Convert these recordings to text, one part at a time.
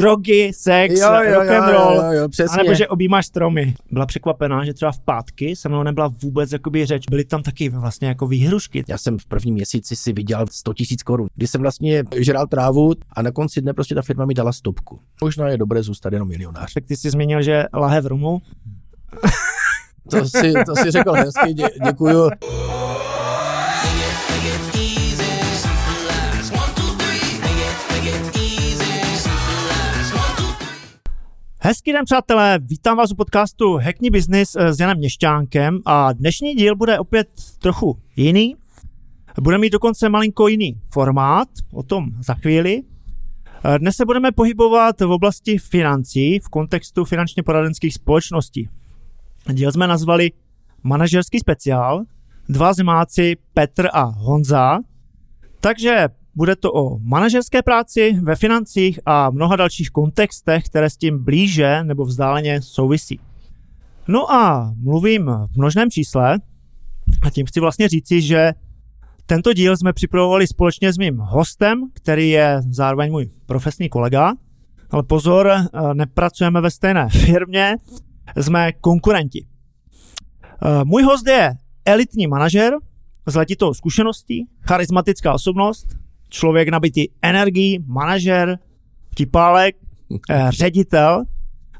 drogy, sex, Jo, jo, rock and jo, roll, jo, jo, přesně. a nebo že objímáš stromy. Byla překvapená, že třeba v pátky se mnou nebyla vůbec jakoby řeč. Byly tam taky vlastně jako výhrušky. Já jsem v prvním měsíci si vydělal 100 tisíc korun, kdy jsem vlastně žral trávu a na konci dne prostě ta firma mi dala stopku. Možná je dobré zůstat jenom milionář. Tak ty jsi zmínil, že lahev rumu. To si, to si řekl hezky, dě, děkuju. Hezký den, přátelé, vítám vás u podcastu Hackney Business eh, s Janem Měšťánkem a dnešní díl bude opět trochu jiný. Bude mít dokonce malinko jiný formát, o tom za chvíli. Eh, Dnes se budeme pohybovat v oblasti financí v kontextu finančně poradenských společností. Díl jsme nazvali manažerský speciál, dva zemáci Petr a Honza, takže bude to o manažerské práci, ve financích a mnoha dalších kontextech, které s tím blíže nebo vzdáleně souvisí. No a mluvím v množném čísle a tím chci vlastně říci, že tento díl jsme připravovali společně s mým hostem, který je zároveň můj profesní kolega, ale pozor, eh, nepracujeme ve stejné firmě, jsme konkurenti. Eh, Můj host je elitní manažer s letitou zkušeností, charismatická osobnost, člověk nabitý energií, manažer, vtipálek, eh, ředitel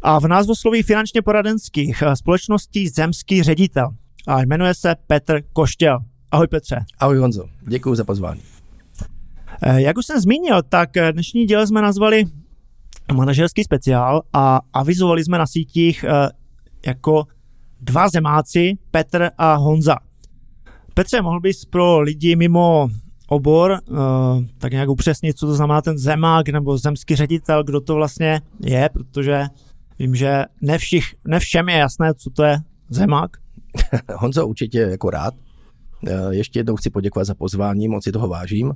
a v názvosloví finančně poradenských eh, společností zemský ředitel. A jmenuje se Petr Koštěl. Ahoj Petře. Ahoj Honzo, děkuji za pozvání. Eh, Jak už jsem zmínil, tak dnešní díl jsme nazvali manažerský speciál a avizovali jsme na sítích jako dva zemáci, Petr a Honza. Petře, mohl bys pro lidi mimo obor eh, tak nějak upřesnit, co to znamená ten zemák nebo zemský ředitel, kdo to vlastně je, protože vím, že ne, všich, ne všem je jasné, co to je zemák. Honzo, určitě jako rád. Eh, Ještě jednou chci poděkovat za pozvání, moc si toho vážím.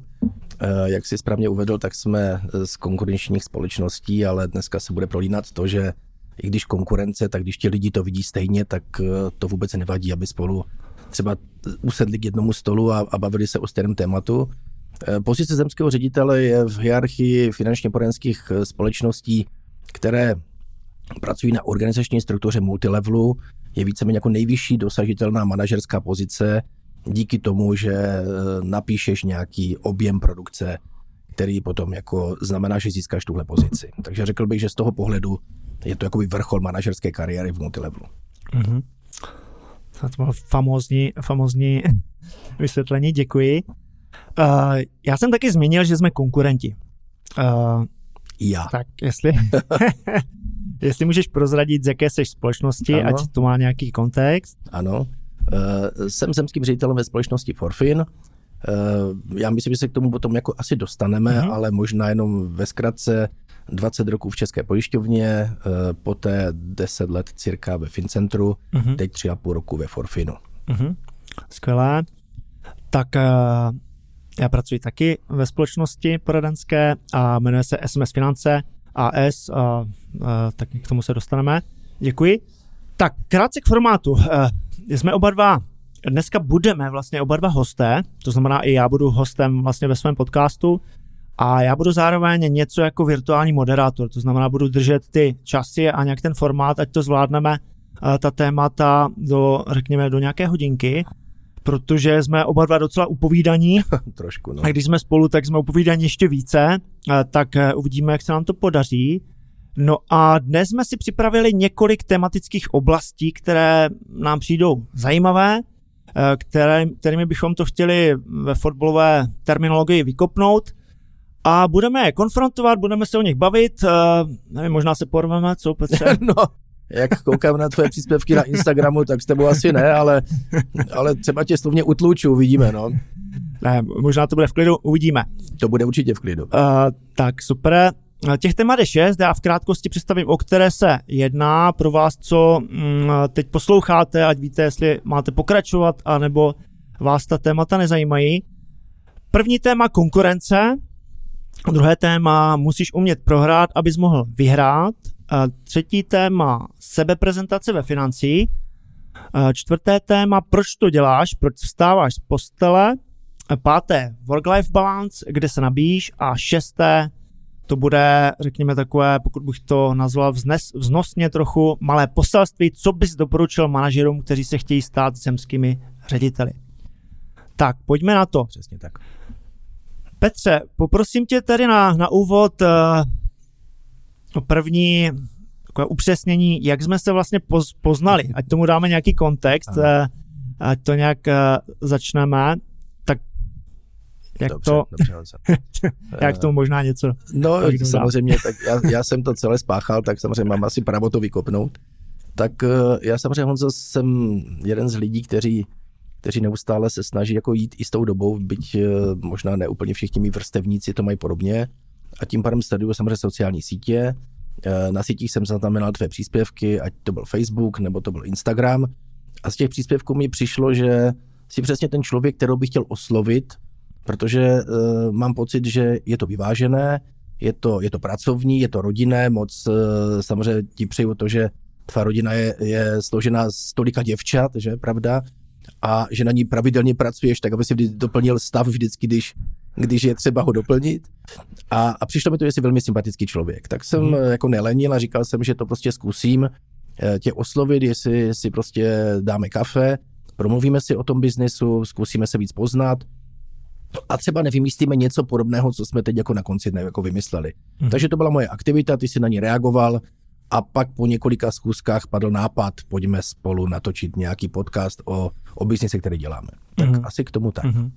Eh, Jak si správně uvedl, tak jsme z konkurenčních společností, ale dneska se bude prolínat to, že i když konkurence, tak když ti lidi to vidí stejně, tak to vůbec nevadí, aby spolu třeba usedli k jednomu stolu a, a bavili se o stejném tématu. Eh, Pozice zemského ředitele je v hierarchii finančně poradenských eh, společností, které pracují na organizační struktuře multilevelu, je víceméně jako nejvyšší dosažitelná manažerská pozice díky tomu, že eh, napíšeš nějaký objem produkce, který potom jako znamená, že získáš tuhle pozici. Takže řekl bych, že z toho pohledu je to jakoby vrchol manažerské kariéry v multilevelu. Mm-hmm. To bylo famózní, famózní vysvětlení, děkuji. Uh, já jsem taky zmínil, že jsme konkurenti. Uh, já. tak jestli, jestli můžeš prozradit, z jaké seš společnosti, Ano. ať to má nějaký kontext. Ano. Eh, Jsem zemským ředitelem ve společnosti Forfin. Eh, Já myslím, že se k tomu potom jako asi dostaneme, mm-hmm. ale možná jenom ve zkratce 20 roků v České pojišťovně, eh, poté 10 let cirka ve Fincentru, Mhm. teď 3,5 roku ve Forfinu. Mhm. Skvělé. Tak uh, já pracuji taky ve společnosti poradenské a jmenuje se SMS Finance AS, a, uh, tak k tomu se dostaneme. Děkuji. Tak krátce k formátu. Jsme oba dva, dneska budeme vlastně oba dva hosté, to znamená i já budu hostem vlastně ve svém podcastu a já budu zároveň něco jako virtuální moderátor, to znamená budu držet ty časy a nějak ten formát, ať to zvládneme eh, ta témata do, řekněme, do nějaké hodinky, protože jsme oba dva docela upovídaní Trošku, no. a když jsme spolu, tak jsme upovídaní ještě více, eh, tak eh, uvidíme, jak se nám to podaří. No a dnes jsme si připravili několik tematických oblastí, které nám přijdou zajímavé, které, kterými bychom to chtěli ve fotbalové terminologii vykopnout a budeme je konfrontovat, budeme se o nich bavit, eh, nevím, možná se porveme, co Petře? no, jak koukám na tvoje příspěvky na Instagramu, tak s tebou asi ne, ale, ale třeba tě slovně utluču, uvidíme, no. Ne, možná to bude v klidu, uvidíme. To bude určitě v klidu. Uh, tak super. Těch témat je šest, já v krátkosti představím, o které se jedná pro vás, co mm, teď posloucháte, ať víte, jestli máte pokračovat, anebo vás ta témata nezajímají. První téma konkurence, druhé téma musíš umět prohrát, abys mohl vyhrát, třetí téma sebeprezentace ve financích, čtvrté téma proč to děláš, proč vstáváš z postele, páté work-life balance, kde se nabíjíš a šesté to bude, řekněme, takové, pokud bych to nazval vznes, vznosně trochu, malé poselství, co bys doporučil manažerům, kteří se chtějí stát zemskými řediteli. Tak, pojďme na to. Přesně tak. Petře, poprosím tě tady na, na úvod uh, o první takové upřesnění, jak jsme se vlastně poz, poznali. Ať tomu dáme nějaký kontext, uh, ať to nějak uh, začneme. Tak jak dobře, to, dobře, jak to možná něco. No, samozřejmě, tak já, já jsem to celé spáchal, tak samozřejmě mám asi právo to vykopnout. Tak já samozřejmě, Honzo, jsem jeden z lidí, kteří kteří neustále se snaží jako jít i s tou dobou, byť eh, možná ne úplně všichni mý vrstevníci to mají podobně. A tím pádem sleduju samozřejmě sociální sítě. Eh, na sítích jsem zaznamenal tvé příspěvky, ať to byl Facebook nebo to byl Instagram. A z těch příspěvků mi přišlo, že si přesně ten člověk, kterou bych chtěl oslovit, protože uh, mám pocit, že je to vyvážené, je to, je to pracovní, je to rodinné, moc uh, samozřejmě ti přeju to, že tvá rodina je, je složena z tolika děvčat, že pravda, a že na ní pravidelně pracuješ, tak aby si doplnil stav vždycky, když, když je třeba ho doplnit. A, a přišlo mi to, že jsi velmi sympatický člověk. Tak jsem hmm. jako nelenil a říkal jsem, že to prostě zkusím eh, tě oslovit, jestli si prostě dáme kafe, promluvíme si o tom biznesu, zkusíme se víc poznat a třeba nevymyslíme něco podobného, co jsme teď jako na konci dne jako vymysleli. Hmm. Takže to byla moje aktivita, ty si na ní reagoval, a pak po několika schůzkách padl nápad, pojďme spolu natočit nějaký podcast o, o biznise, který děláme. Tak mm-hmm. asi k tomu tak. Mm-hmm.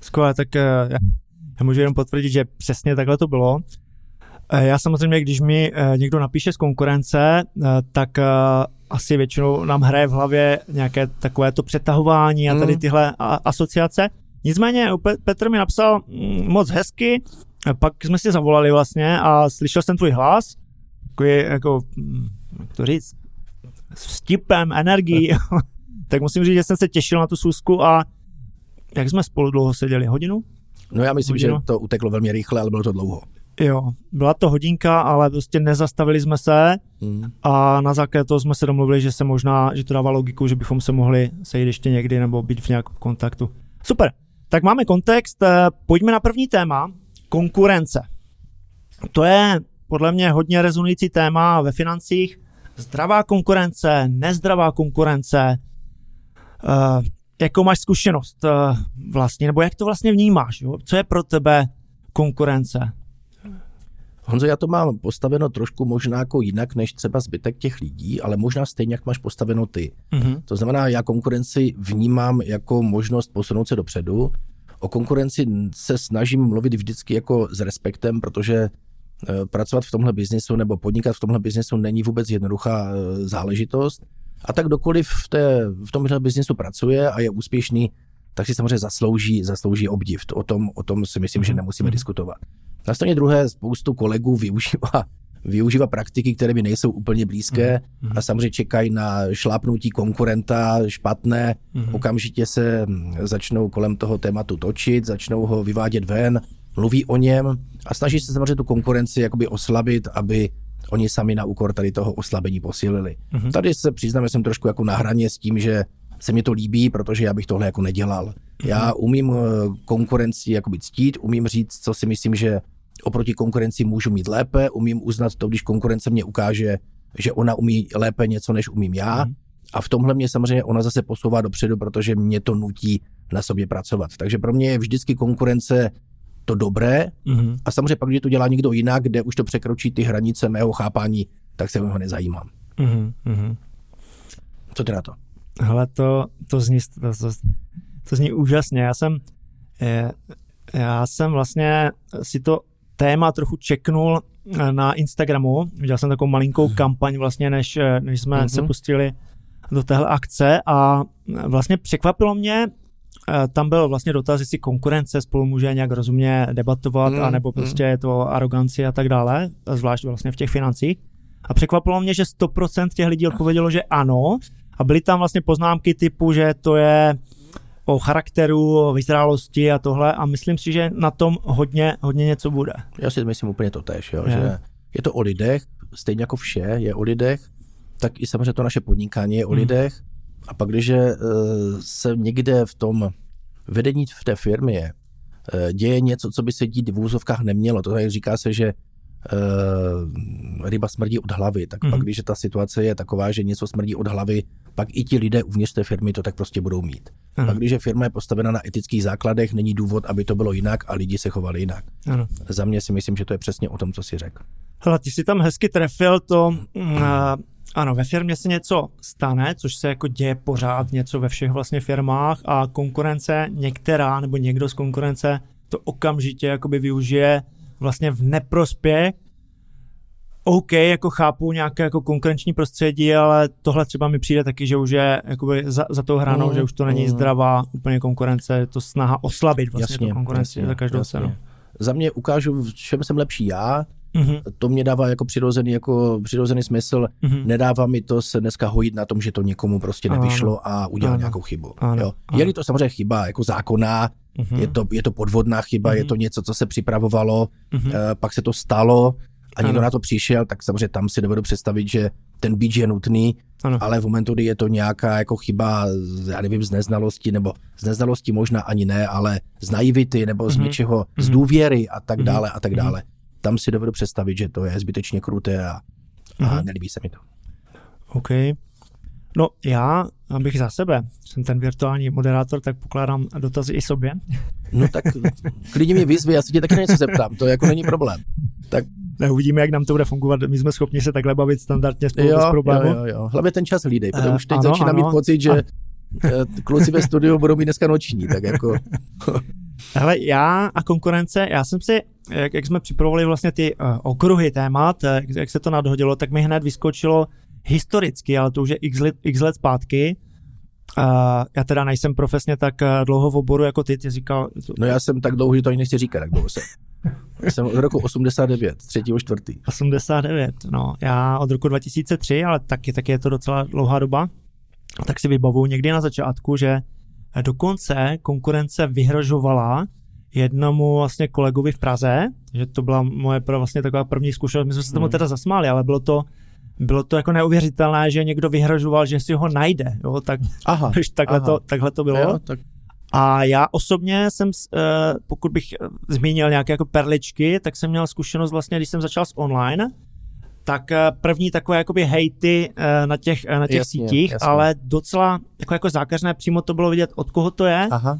Skvěle, tak uh, já můžu jenom potvrdit, že přesně takhle to bylo. Uh, já samozřejmě, když mi uh, někdo napíše z konkurence, tak asi většinou nám hraje v hlavě nějaké takové to přetahování a tady mhm. tyhle asociace. Nicméně Petr mi napsal mm, moc hezky, pak jsme si zavolali vlastně a slyšel jsem tvůj hlas takový, jako, jak to říct, s vtipem, energií, tak musím říct, že jsem se těšil na tu schůzku a jak jsme spolu dlouho seděli? Hodinu? No já myslím, Hodinu? že to uteklo velmi rychle, ale bylo to dlouho. Jo, byla to hodinka, ale prostě nezastavili jsme se mm. a na základě toho jsme se domluvili, že se možná, že to dává logiku, že bychom se mohli sejít ještě někdy nebo být v nějakém kontaktu. Super, tak máme kontext, eh, pojďme na první téma, konkurence. To je podle mě hodně rezonující téma ve financích. Zdravá konkurence, nezdravá konkurence. Uh, jakou máš zkušenost uh, vlastně, nebo jak to vlastně vnímáš? Jo? Co je pro tebe konkurence? Honzo, já to mám postaveno trošku možná jako jinak než třeba zbytek těch lidí, ale možná stejně, jak máš postaveno ty. Mm-hmm. To znamená, já konkurenci vnímám jako možnost posunout se dopředu. O konkurenci se snažím mluvit vždycky jako s respektem, protože pracovat v tomhle biznesu nebo podnikat v tomhle biznesu není vůbec jednoduchá eh, záležitost. A tak kdokoliv v, té, v tomhle biznesu pracuje a je úspěšný, tak si samozřejmě zaslouží, zaslouží obdiv. O tom, o tom si myslím, že mhm. nemusíme mm-hmm. diskutovat. Na straně druhé spoustu kolegů využívá, využívá praktiky, které mi nejsou úplně blízké mm-hmm. a samozřejmě čekají na šlápnutí konkurenta špatné. Mm-hmm. Okamžitě se hm, začnou kolem toho tématu točit, začnou ho vyvádět ven, mluví o něm a snaží se samozřejmě tu konkurenci jakoby oslabit, aby oni sami na úkor tady toho oslabení posílili. Mm-hmm. Tady se přiznám, že jsem trošku jako na hraně s tím, že se mi to líbí, protože já bych tohle jako nedělal. Mm-hmm. Já umím eh, konkurenci jakoby ctít, umím říct, co si myslím, že oproti konkurenci můžu mít lépe, umím uznat to, když konkurence mě ukáže, že ona umí lépe něco, než umím já. Mm-hmm. A v tomhle mě samozřejmě ona zase posouvá dopředu, protože mě to nutí na sobě pracovat. Takže pro mě je vždycky konkurence to dobré mm-hmm. a samozřejmě pak, když to dělá někdo jinak, kde už to překročí ty hranice mého chápání, tak se ho nezajímám. Mm-hmm. Co ty na to? Hele, to, to, zní, to, to, to zní úžasně. Já jsem, je, já jsem vlastně si to téma trochu čeknul na Instagramu. Viděl jsem takovou malinkou mhm. kampaň vlastně, než, než jsme mm-hmm. se pustili do téhle akce a vlastně překvapilo mě, Eh, tam byl vlastně dotaz, jestli konkurence spolu může nějak rozumně debatovat, mm, anebo mm. prostě mm. je to aroganci a tak dále, zvlášť vlastně v těch financích. A překvapilo mě, že 100% těch lidí odpovědělo, že ano. A byly tam vlastně poznámky typu, že to je o charakteru, o vyzrálosti a tohle a myslím si, že na tom hodně, hodně něco bude. Já si myslím úplně to tež, jo, je. že je to o lidech, stejně jako vše je o lidech, tak i samozřejmě to naše podnikání je o hmm. lidech a pak, když eh, se někde v tom vedení v té firmě eh, děje něco, co by se dít v úzovkách nemělo, to říká se, že uh, ryba smrdí od hlavy, tak mm-hmm. pak, Mhm. když ta situace je taková, že něco smrdí od hlavy, pak i ti lidé uvnitř té firmy to tak prostě budou mít. Ano. Pak, když je firma je postavena na etických základech, není důvod, aby to bylo jinak a lidi se chovali jinak. Ano. Za mě si myslím, že to je přesně o tom, co si řekl. Hele, ty jsi tam hezky trefil to, uh, ano, ve firmě se něco stane, což se jako děje pořád něco ve všech vlastně firmách a konkurence některá nebo někdo z konkurence to okamžitě jakoby využije vlastně v neprospěch. OK, jako chápu nějaké jako konkurenční prostředí, ale tohle třeba mi přijde taky, že už je jakoby za, za tou hranou, Mm, že už to není mm. zdravá úplně konkurence, je to snaha oslabit vlastně Jasně, tu konkurenci jasně, za každou jasně. cenu. Za mě ukážu, v čem jsem lepší já, Mhm, to mě dává jako přirozený, jako přirozený smysl. mhm. Nedává mi to se dneska hojit na tom, že to někomu prostě Ano. nevyšlo a udělal Ano. nějakou chybu. Ano. Jo. Ano. Je-li to samozřejmě chyba jako zákonná, Mhm. je, to, je to podvodná chyba, Mhm. je to něco, co se připravovalo, Mhm. eh, pak se to stalo a někdo Ano. na to přišel, tak samozřejmě tam si dovedu představit, že ten beach je nutný, Ano. ale v momentu, kdy je to nějaká jako chyba, z- já nevím, z neznalosti, nebo z neznalosti možná ani ne, ale z naivity, nebo z Mhm. něčeho, z důvěry a tak dále a tak dále. Tam si dovedu představit, že to je zbytečně kruté a, a Mhm. nelíbí se mi to. OK. No já, abych za sebe, jsem ten virtuální moderátor, tak pokládám dotazy i sobě. No tak klidně mě vyzvi, já se tě taky na něco zeptám, to jako není problém. Tak Ne, uvidíme, jak nám to bude fungovat. My jsme schopni se takhle bavit standardně spolu jo, bez jo, problému. jo, jo. Hlavně ten čas hlídej, protože Eh, už teď ano, začínám ano. mít pocit, že eh, kluci ve studiu budou mít dneska noční, tak jako Hele, já a konkurence, já jsem si, jak, jak jsme připravovali vlastně ty uh, okruhy témat, eh, jak, jak se to nadhodilo, tak mi hned vyskočilo historicky, ale to už je x let, x let zpátky. Uh, já teda nejsem profesně tak uh, dlouho v oboru jako ty, ty říkal, to, No já jsem tak dlouho, že to ani nechci říkat, tak dlouho jsem. Já jsem od roku 89, třetího čtvrtý. 89, no, já od roku 2003, ale taky, taky je to docela dlouhá doba, tak si vybavuju někdy na začátku, že dokonce konkurence vyhrožovala jednomu vlastně kolegovi v Praze, že to byla moje pro vlastně taková první zkušenost, my jsme se tomu Hmm. teda zasmáli, ale bylo to, bylo to jako neuvěřitelné, že někdo vyhrožoval, že si ho najde, jo, tak Aha, takhle, aha. to, takhle to bylo. jo, tak A já osobně jsem, eh, pokud bych eh, zmínil nějaké jako perličky, tak jsem měl zkušenost vlastně, když jsem začal s online, tak eh, první takové jakoby hejty eh, na těch, eh, na těch Jasně, sítích, jasně. ale docela jako, jako zákeřné přímo to bylo vidět, od koho to je, aha,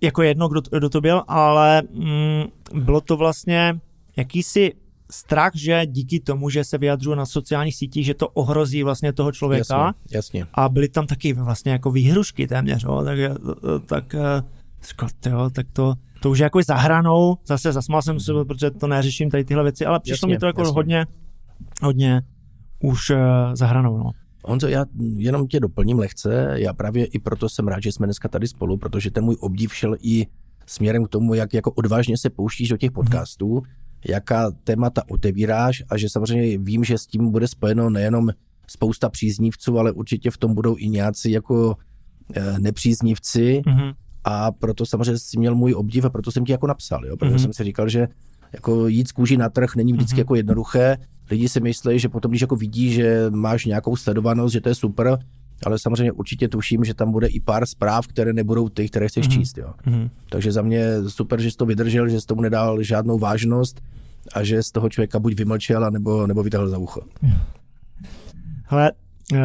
jako jedno, kdo, kdo to byl, ale mm, bylo to vlastně jakýsi strach, že díky tomu, že se vyjadřují na sociálních sítích, že to ohrozí vlastně toho člověka, jasně, jasně. a byly tam taky vlastně jako výhrušky téměř, jo, tak, tak říkal, jo, tak to, to už je jako za hranou, zase zasmál jsem se, protože to neřeším tady tyhle věci, ale přišlo Jasně, mi to jako jasně. hodně, hodně už uh, za hranou, no. Honzo, já jenom tě doplním lehce, já právě i proto jsem rád, že jsme dneska tady spolu, protože ten můj obdiv šel i směrem k tomu, jak jako odvážně se pouštíš do těch podcastů, jaká témata otevíráš a že samozřejmě vím, že s tím bude spojeno nejenom spousta příznivců, ale určitě v tom budou i nějací jako eh, nepříznivci Mhm. a proto samozřejmě si měl můj obdiv a proto jsem ti jako napsal, jo? protože Mhm. jsem si říkal, že jako jít z kůži na trh není vždycky Mhm. jako jednoduché. Lidi si myslí, že potom, když jako vidí, že máš nějakou sledovanost, že to je super, ale samozřejmě určitě tuším, že tam bude i pár zpráv, které nebudou ty, které chceš Mhm. číst. Jo? Mhm. Takže za mě super, že jsi to vydržel, že jsi tomu nedal žádnou vážnost a že z toho člověka buď vymlčel, nebo, nebo vytahl za ucho. Hele, uh,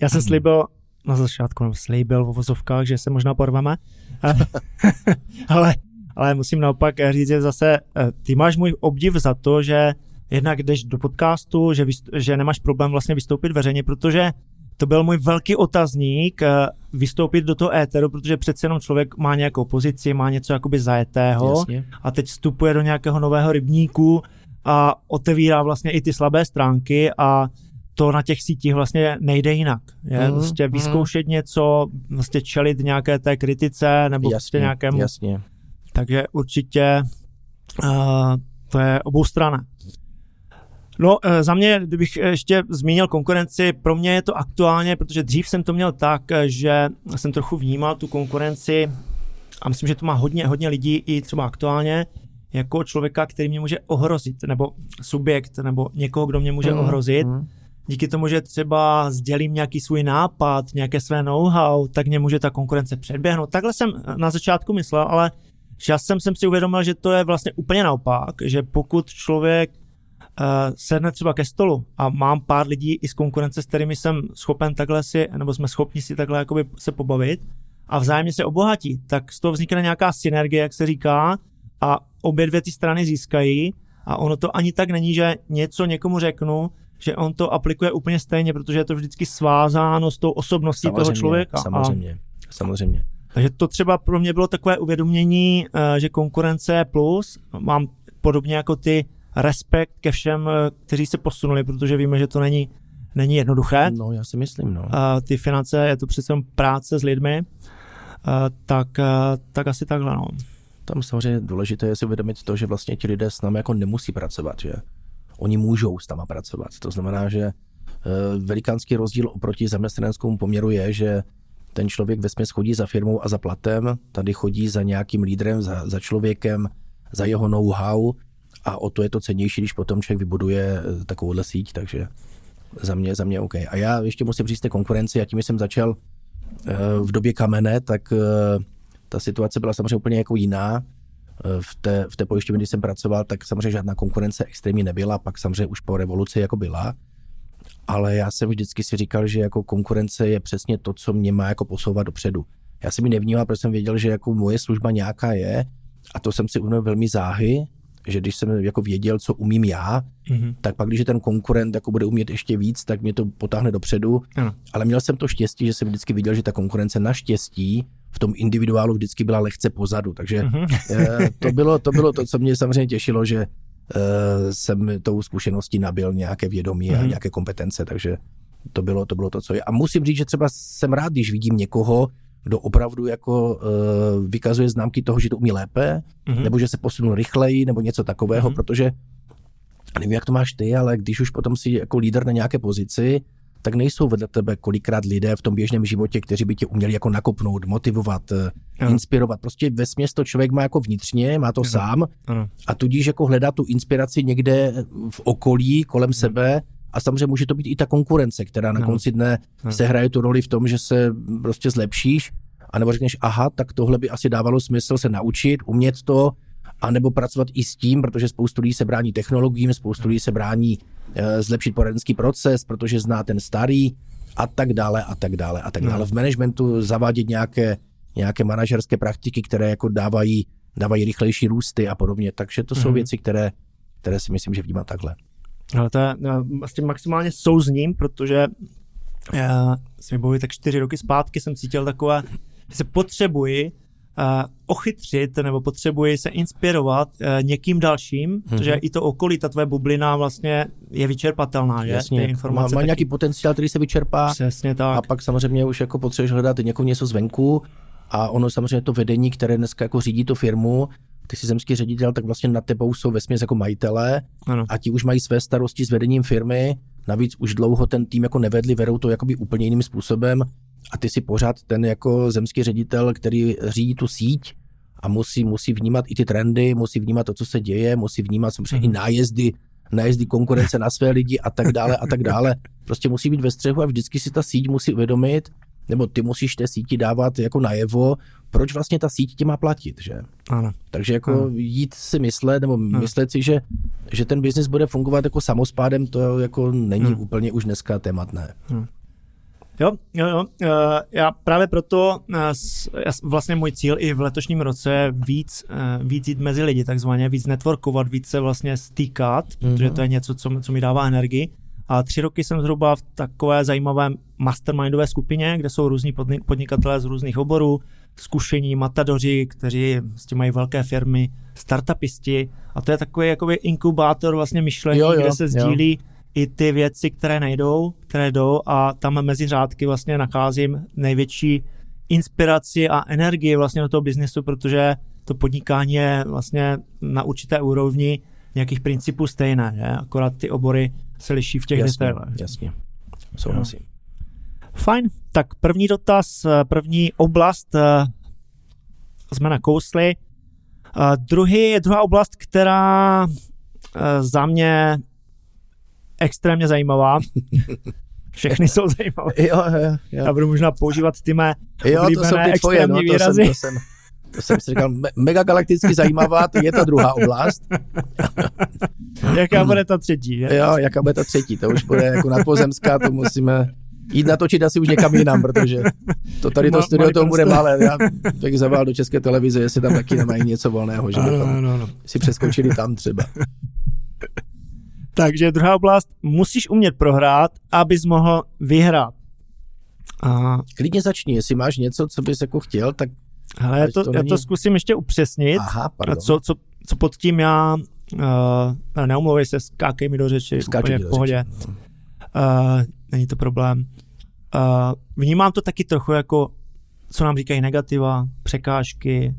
já jsem slíbil na začátku, nebo slíbil v vozovkách, že se možná porveme, ale, ale musím naopak říct, že zase eh, ty máš můj obdiv za to, že jednak jdeš do podcastu, že, vyst- že nemáš problém vlastně vystoupit veřejně, protože to byl můj velký otazník eh, vystoupit do toho éteru, protože přece jenom člověk má nějakou pozici, má něco jakoby zajetého Jasně. a teď vstupuje do nějakého nového rybníku a otevírá vlastně i ty slabé stránky a to na těch sítích vlastně nejde jinak. Je prostě mhm. vyzkoušet něco, vlastně čelit nějaké té kritice nebo prostě Jasně, nějakému. jasně. Takže určitě uh, to je oboustranné. No, eh, za mě, kdybych ještě zmínil konkurenci, pro mě je to aktuálně, protože dřív jsem to měl tak, eh, že jsem trochu vnímal tu konkurenci a myslím, že to má hodně, hodně lidí i třeba aktuálně, jako člověka, který mě může ohrozit, nebo subjekt, nebo někoho, kdo mě může Mhm, ohrozit. mhm. Díky tomu, že třeba sdělím nějaký svůj nápad, nějaké své know-how, tak mě může ta konkurence předběhnout. Takhle jsem na začátku myslel, ale časem jsem si uvědomil, že to je vlastně úplně naopak, že pokud člověk sedne třeba ke stolu a mám pár lidí i z konkurence, s kterými jsem schopen takhle si, nebo jsme schopni si takhle jakoby se pobavit a vzájemně se obohatí, tak z toho vznikne nějaká synergie, jak se říká, a obě dvě ty strany získají a ono to ani tak není, že něco někomu řeknu, že on to aplikuje úplně stejně, protože je to vždycky svázáno s tou osobností samozřejmě, toho člověka. Samozřejmě, a, samozřejmě. Takže to třeba pro mě bylo takové uvědomění, eh, že konkurence je plus. Mám podobně jako ty respekt ke všem, eh, kteří se posunuli, protože víme, že to není, není jednoduché. No, já si myslím, no. A ty finance, je to přece práce s lidmi, a tak, a tak asi takhle, no. Tam samozřejmě důležité je si uvědomit to, že vlastně ti lidé s námi jako nemusí pracovat, že oni můžou s náma pracovat. To znamená, že eh, velikánský rozdíl oproti zaměstnaneckému poměru je, že ten člověk ve chodí za firmou a za platem, tady chodí za nějakým lídrem, za, za člověkem, za jeho know-how a o to je to cenější, když potom člověk vybuduje eh, takovouhle síť, takže za mě, za mě OK. A já ještě musím říct té konkurenci, a tím jsem začal eh, v době kamene, tak ta situace byla samozřejmě úplně jako jiná. V té, v té pojišťovně, když jsem pracoval, tak samozřejmě žádná konkurence extrémně nebyla, pak samozřejmě už po revoluci jako byla ale já jsem vždycky si říkal, že jako konkurence je přesně to, co mě má jako posouvat dopředu. Já jsem mi nevnímal, protože jsem věděl, že jako moje služba nějaká je a to jsem si uvědomil velmi záhy, že když jsem jako věděl, co umím já, mm-hmm. tak pak, když ten konkurent jako bude umět ještě víc, tak mě to potáhne dopředu. Ano. Ale měl jsem to štěstí, že jsem vždycky viděl, že ta konkurence naštěstí v tom individuálu vždycky byla lehce pozadu. Takže mm-hmm. to, bylo, to bylo to, co mě samozřejmě těšilo, že Eh, jsem tou zkušeností nabil nějaké vědomí mm-hmm. a mhm. nějaké kompetence, takže to bylo, to bylo to, co je. A musím říct, že třeba jsem rád, když vidím někoho, kdo opravdu jako uh, vykazuje známky toho, že to umí lépe, mm-hmm. nebo že se posunul rychleji, nebo něco takového, mm-hmm. protože nevím, jak to máš ty, ale když už potom si jako líder na nějaké pozici, tak nejsou vedle tebe kolikrát lidé v tom běžném životě, kteří by tě uměli jako nakopnout, motivovat, ano. Eh, inspirovat. Prostě ve směs to člověk má jako vnitřně, má to ano. sám ano. a tudíž jako hledá tu inspiraci někde v okolí, kolem ano. sebe a samozřejmě může to být i ta konkurence, která na ano. konci dne ano. se hraje tu roli v tom, že se prostě zlepšíš, anebo řekneš, aha, tak tohle by asi dávalo smysl se naučit, umět to, a nebo pracovat i s tím, protože spoustu lidí se brání technologiím, spoustu lidí se brání e, zlepšit poradenský proces, protože zná ten starý a tak dále a tak dále a tak dále. No. V managementu zavádět nějaké, nějaké manažerské praktiky, které jako dávají, dávají rychlejší růsty a podobně. Takže to jsou mm. věci, které, které si myslím, že vnímám takhle. Ale to je, vlastně maximálně souzním, protože já si mi tak čtyři roky zpátky jsem cítil takové, že se potřebuji uh, ochytřit nebo potřebuji se inspirovat uh, někým dalším, mm-hmm. protože i to okolí, ta tvoje bublina vlastně je vyčerpatelná, že? Jasně, Ty informace má, má taky... nějaký potenciál, který se vyčerpá. Přesně tak. A pak samozřejmě už jako potřebuješ hledat někoho něco zvenku a ono samozřejmě to vedení, které dneska jako řídí tu firmu, ty jsi zemský ředitel, tak vlastně nad tebou jsou vesměs jako majitelé ano. a ti už mají své starosti s vedením firmy, navíc už dlouho ten tým jako nevedli, vedou to jakoby úplně jiným způsobem a ty si pořád ten jako zemský ředitel, který řídí tu síť a musí, musí vnímat i ty trendy, musí vnímat to, co se děje, musí vnímat samozřejmě i mhm. nájezdy, nájezdy konkurence na své lidi a tak dále a tak dále. Prostě musí být ve střehu a vždycky si ta síť musí uvědomit, nebo ty musíš té síti dávat jako najevo, proč vlastně ta síť tě má platit, že? Ano. Takže jako ano. jít si myslet, nebo ano. myslet si, že, že ten biznis bude fungovat jako samospádem, to jako není ano. úplně už dneska tématné. Ano. Jo, jo, jo. Eh, já právě proto eh, vlastně můj cíl i v letošním roce je víc, eh, víc jít mezi lidi, takzvaně víc networkovat, víc se vlastně stýkat, mm-hmm. protože to je něco, co, co mi dává energii. A tři roky jsem zhruba v takové zajímavé mastermindové skupině, kde jsou různí podnikatelé z různých oborů, zkušení matadoři, kteří s tím mají velké firmy, startupisti. A to je takový jakoby inkubátor vlastně myšlení, jo, jo, kde se sdílí jo i ty věci, které nejdou, které jdou a tam mezi řádky vlastně nacházím největší inspiraci a energii vlastně do toho biznesu, protože to podnikání je vlastně na určité úrovni nějakých principů stejné, že? akorát ty obory se liší v těch jasně, detailech. Jasně, souhlasím. Fajn, tak první dotaz, první oblast eh, jsme nakousli. Eh, druhý, druhá oblast, která eh, za mě extrémně zajímavá. Všechny jsou zajímavé. Jo, jo, jo. Já budu možná používat ty mé jo, to jsou ty tvoje, no, to výrazy. Jsem, to jsem, jsem si říkal, me- megagalakticky zajímavá, to je ta druhá oblast. Jaká bude ta třetí? Je? Jo, jaká bude ta třetí, to už bude jako nadpozemská, to musíme jít natočit asi už někam jinam, protože to tady to Ma- studio to bude malé. Já bych zaval do České televize, jestli tam taky nemají něco volného, že Ano, bychom ano, ano. si přeskočili tam třeba. Takže druhá oblast, musíš umět prohrát, abys mohl vyhrát. A Klidně začni, jestli máš něco, co bys jako chtěl, tak hele, já to, to já není- to zkusím ještě upřesnit. aha, A pardon. co, co, co pod tím já, uh, neumluvej se, skákej mi do řeči, Skáču úplně v pohodě. řeči. Uh, není to problém. Uh, vnímám to taky trochu jako, co nám říkají negativa, překážky,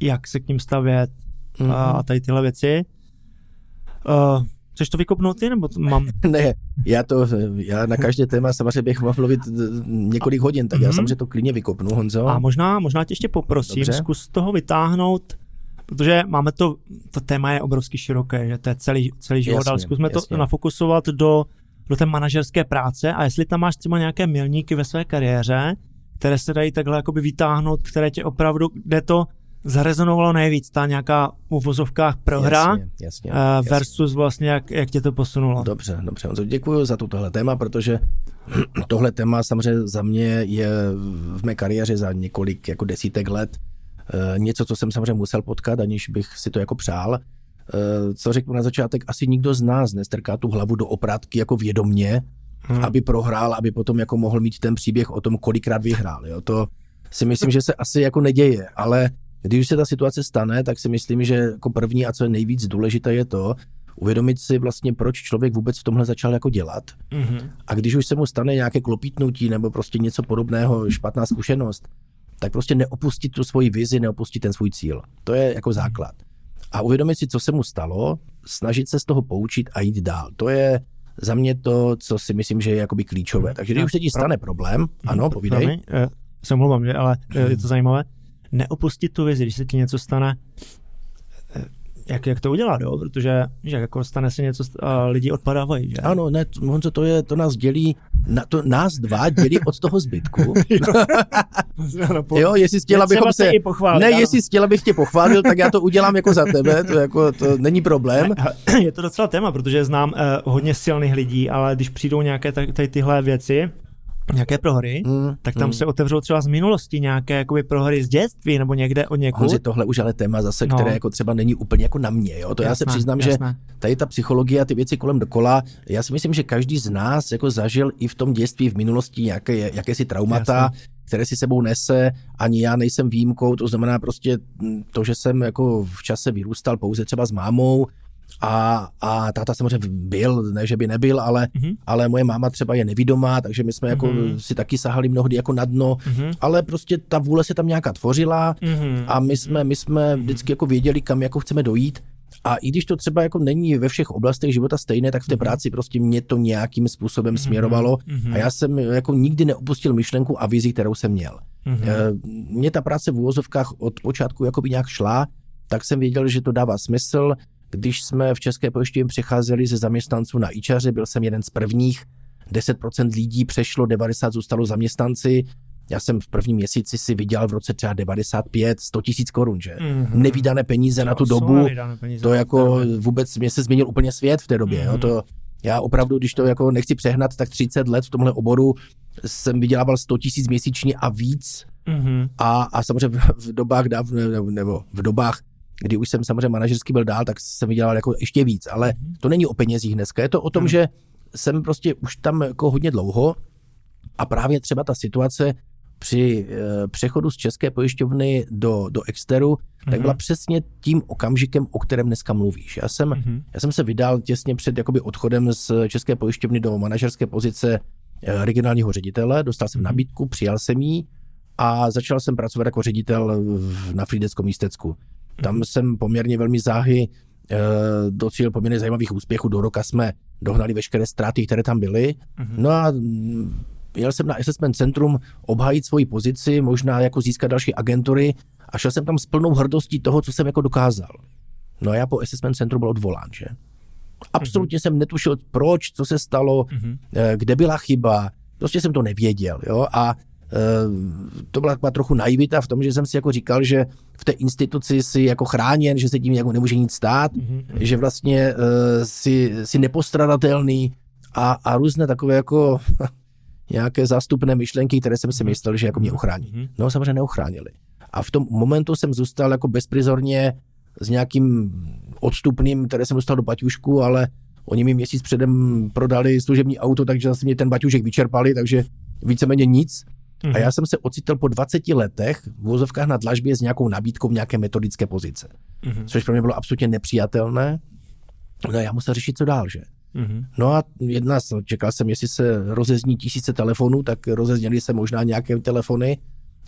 jak se k ním stavět Mhm. a, a tady tyhle věci. Uh, chceš to vykopnout ty, nebo to mám? Ne, já to, já na každé téma samozřejmě bych mohl mluvit eh, několik hodin, tak já Mhm. samozřejmě to klidně vykopnu, Honzo. A možná, možná tě ještě poprosím, Dobře. zkus toho vytáhnout, protože máme to, to téma je obrovsky široké, že to je celý, celý život, Jasně, ale zkusme jasně. to nafokusovat do, do té manažerské práce a jestli tam máš třeba nějaké milníky ve své kariéře, které se dají takhle jakoby vytáhnout, které tě opravdu, kde to zarezonovalo nejvíc, ta nějaká v uvozovkách prohra Jasně, jasně, eh, jasně. versus vlastně jak, jak tě to posunulo. Dobře, dobře. Děkuji za tohle téma, protože tohle téma samozřejmě za mě je v mé kariéře za několik jako desítek let eh, něco, co jsem samozřejmě musel potkat, aniž bych si to jako přál. Eh, Co řeknu na začátek, asi nikdo z nás nestrká tu hlavu do oprátky jako vědomně, Hmm. aby prohrál, aby potom jako mohl mít ten příběh o tom, kolikrát vyhrál. Jo? To si myslím, že se asi jako neděje, ale když už se ta situace stane, tak si myslím, že jako první a co je nejvíc důležité je to, uvědomit si vlastně, proč člověk vůbec v tomhle začal jako dělat. Mhm. A když už se mu stane nějaké klopítnutí nebo prostě něco podobného, špatná zkušenost, tak prostě neopustit tu svoji vizi, neopustit ten svůj cíl. To je jako základ. A uvědomit si, co se mu stalo, snažit se z toho poučit a jít dál. To je za mě to, co si myslím, že je jakoby klíčové. Takže když už se ti stane problém, ano, povídej. Promiň, eh, se omlouvám, ale eh, je to zajímavé. Neopustit tu vizi, když se ti něco stane, eh, jak, jak to udělat, jo? Protože že jako stane se něco a lidi odpadávají, že? Ano, ne, Honzo, to, je, to nás dělí, na, to nás dva dělí od toho zbytku. Jo, jestli chtěla, abychom se se... i pochválit, Ne, ano. jestli chtěla, abych tě pochválil, tak já to udělám jako za tebe, to, jako, to není problém. Je to docela téma, protože znám eh, hodně silných lidí, ale když přijdou nějaké tady tyhle věci, nějaké prohry, Mm, tak tam mm. se otevřou třeba z minulosti nějaké jakoby prohry z dětství nebo někde od někud. Honzi, tohle už ale téma zase, No. které jako třeba není úplně jako na mě, jo? To já se Jasné, přiznám, že jasné. tady ta psychologie a ty věci kolem dokola, já si myslím, že každý z nás jako zažil i v tom dětství, v minulosti nějaké, jakési traumata, Jasné. které si sebou nese, ani já nejsem výjimkou, to znamená prostě to, že jsem jako v čase vyrůstal pouze třeba s mámou, a, a táta samozřejmě byl, ne že by nebyl, ale, Mhm. ale moje máma třeba je nevidomá, takže my jsme jako Mhm. si taky sahali mnohdy jako na dno, Mhm. ale prostě ta vůle se tam nějaká tvořila, Mhm. a my jsme, my jsme vždycky jako věděli, kam jako chceme dojít. A i když to třeba jako není ve všech oblastech života stejné, tak v té práci prostě mě to nějakým způsobem směrovalo. Mhm. A já jsem jako nikdy neopustil myšlenku a vizi, kterou jsem měl. Mhm. Eh, Mně ta práce v úvozovkách od počátku jakoby nějak šla, tak jsem věděl, že to dává smysl. Když jsme v České pojišťovně přecházeli ze zaměstnanců na ičaři, byl jsem jeden z prvních, 10% lidí přešlo, 90 zůstalo zaměstnanci. Já jsem v prvním měsíci si vydělal v roce třeba 95, 100 tisíc korun, že? Mhm. Nevídané peníze na tu jsou dobu, nevydané peníze. to jako vůbec, mě se změnil úplně svět v té době, jo? Mhm. To, já opravdu, když to jako nechci přehnat, tak 30 let v tomhle oboru jsem vydělával 100 tisíc měsíčně a víc Mhm. a, a samozřejmě v, v dobách dáv, nebo, nebo v dobách, kdy už jsem samozřejmě manažersky byl dál, tak jsem vydělal jako ještě víc, ale to není o penězích dneska, je to o tom, Mhm. že jsem prostě už tam jako hodně dlouho a právě třeba ta situace při e, přechodu z České pojišťovny do, do Exteru, tak Mhm. byla přesně tím okamžikem, o kterém dneska mluvíš. Já jsem, Mhm. já jsem se vydal těsně před jakoby odchodem z České pojišťovny do manažerské pozice eh, regionálního ředitele, dostal jsem Mhm. nabídku, přijal jsem ji a začal jsem pracovat jako ředitel v- na Frýdeckom místecku. Tam Mhm. jsem poměrně velmi záhy eh, docílil poměrně zajímavých úspěchů. Do roka jsme dohnali veškeré ztráty, které tam byly. Mhm. No a mm, jel jsem na assessment centrum obhájit svoji pozici, možná jako získat další agentury a šel jsem tam s plnou hrdostí toho, co jsem jako dokázal. No a já po assessment centru byl odvolán, že? Absolutně jsem netušil, proč, co se stalo, Mhm. eh, kde byla chyba, prostě jsem to nevěděl, jo, a to byla taková trochu naivita v tom, že jsem si jako říkal, že v té instituci si jako chráněn, že se tím jako nemůže nic stát, mm-hmm. že vlastně uh, si, si nepostradatelný a, a různé takové jako nějaké zástupné myšlenky, které jsem si mhm. myslel, že jako mě ochrání. Mm-hmm. No samozřejmě neochránili. A v tom momentu jsem zůstal jako bezprizorně s nějakým odstupným, které jsem dostal do baťušku, ale oni mi měsíc předem prodali služební auto, takže zase mě ten baťušek vyčerpali, takže víceméně nic. Mm-hmm. A mhm. já jsem se ocitl po 20 letech v vozovkách na dlažbě s nějakou nabídkou v nějaké metodické pozice. Mm-hmm. Což pro mě bylo absolutně nepřijatelné. No já musel řešit, co dál, že? Mm-hmm. No a jedna, čekal jsem, jestli se rozezní tisíce telefonů, tak rozezněly se možná nějaké telefony,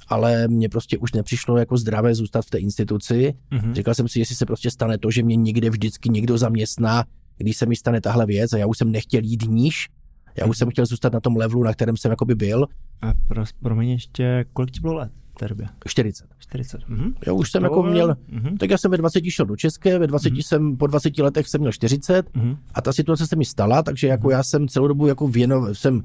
ale mně prostě už nepřišlo jako zdravé zůstat v té instituci. Mm-hmm. Říkal jsem si, jestli se prostě stane to, že mě někde vždycky někdo zaměstná, když se mi stane tahle věc a já už jsem nechtěl jít níž, já už jsem chtěl zůstat na tom levelu, na kterém jsem jakoby byl. A pro, pro mě ještě, kolik ti bylo let v té době? 40. 40. Mhm. Já už jsem to jako měl, mhm. tak já jsem ve 20 šel do České, ve 20 mhm. jsem, po 20 letech jsem měl 40 mhm. a ta situace se mi stala, takže jako mhm. já jsem celou dobu jako věnoval, jsem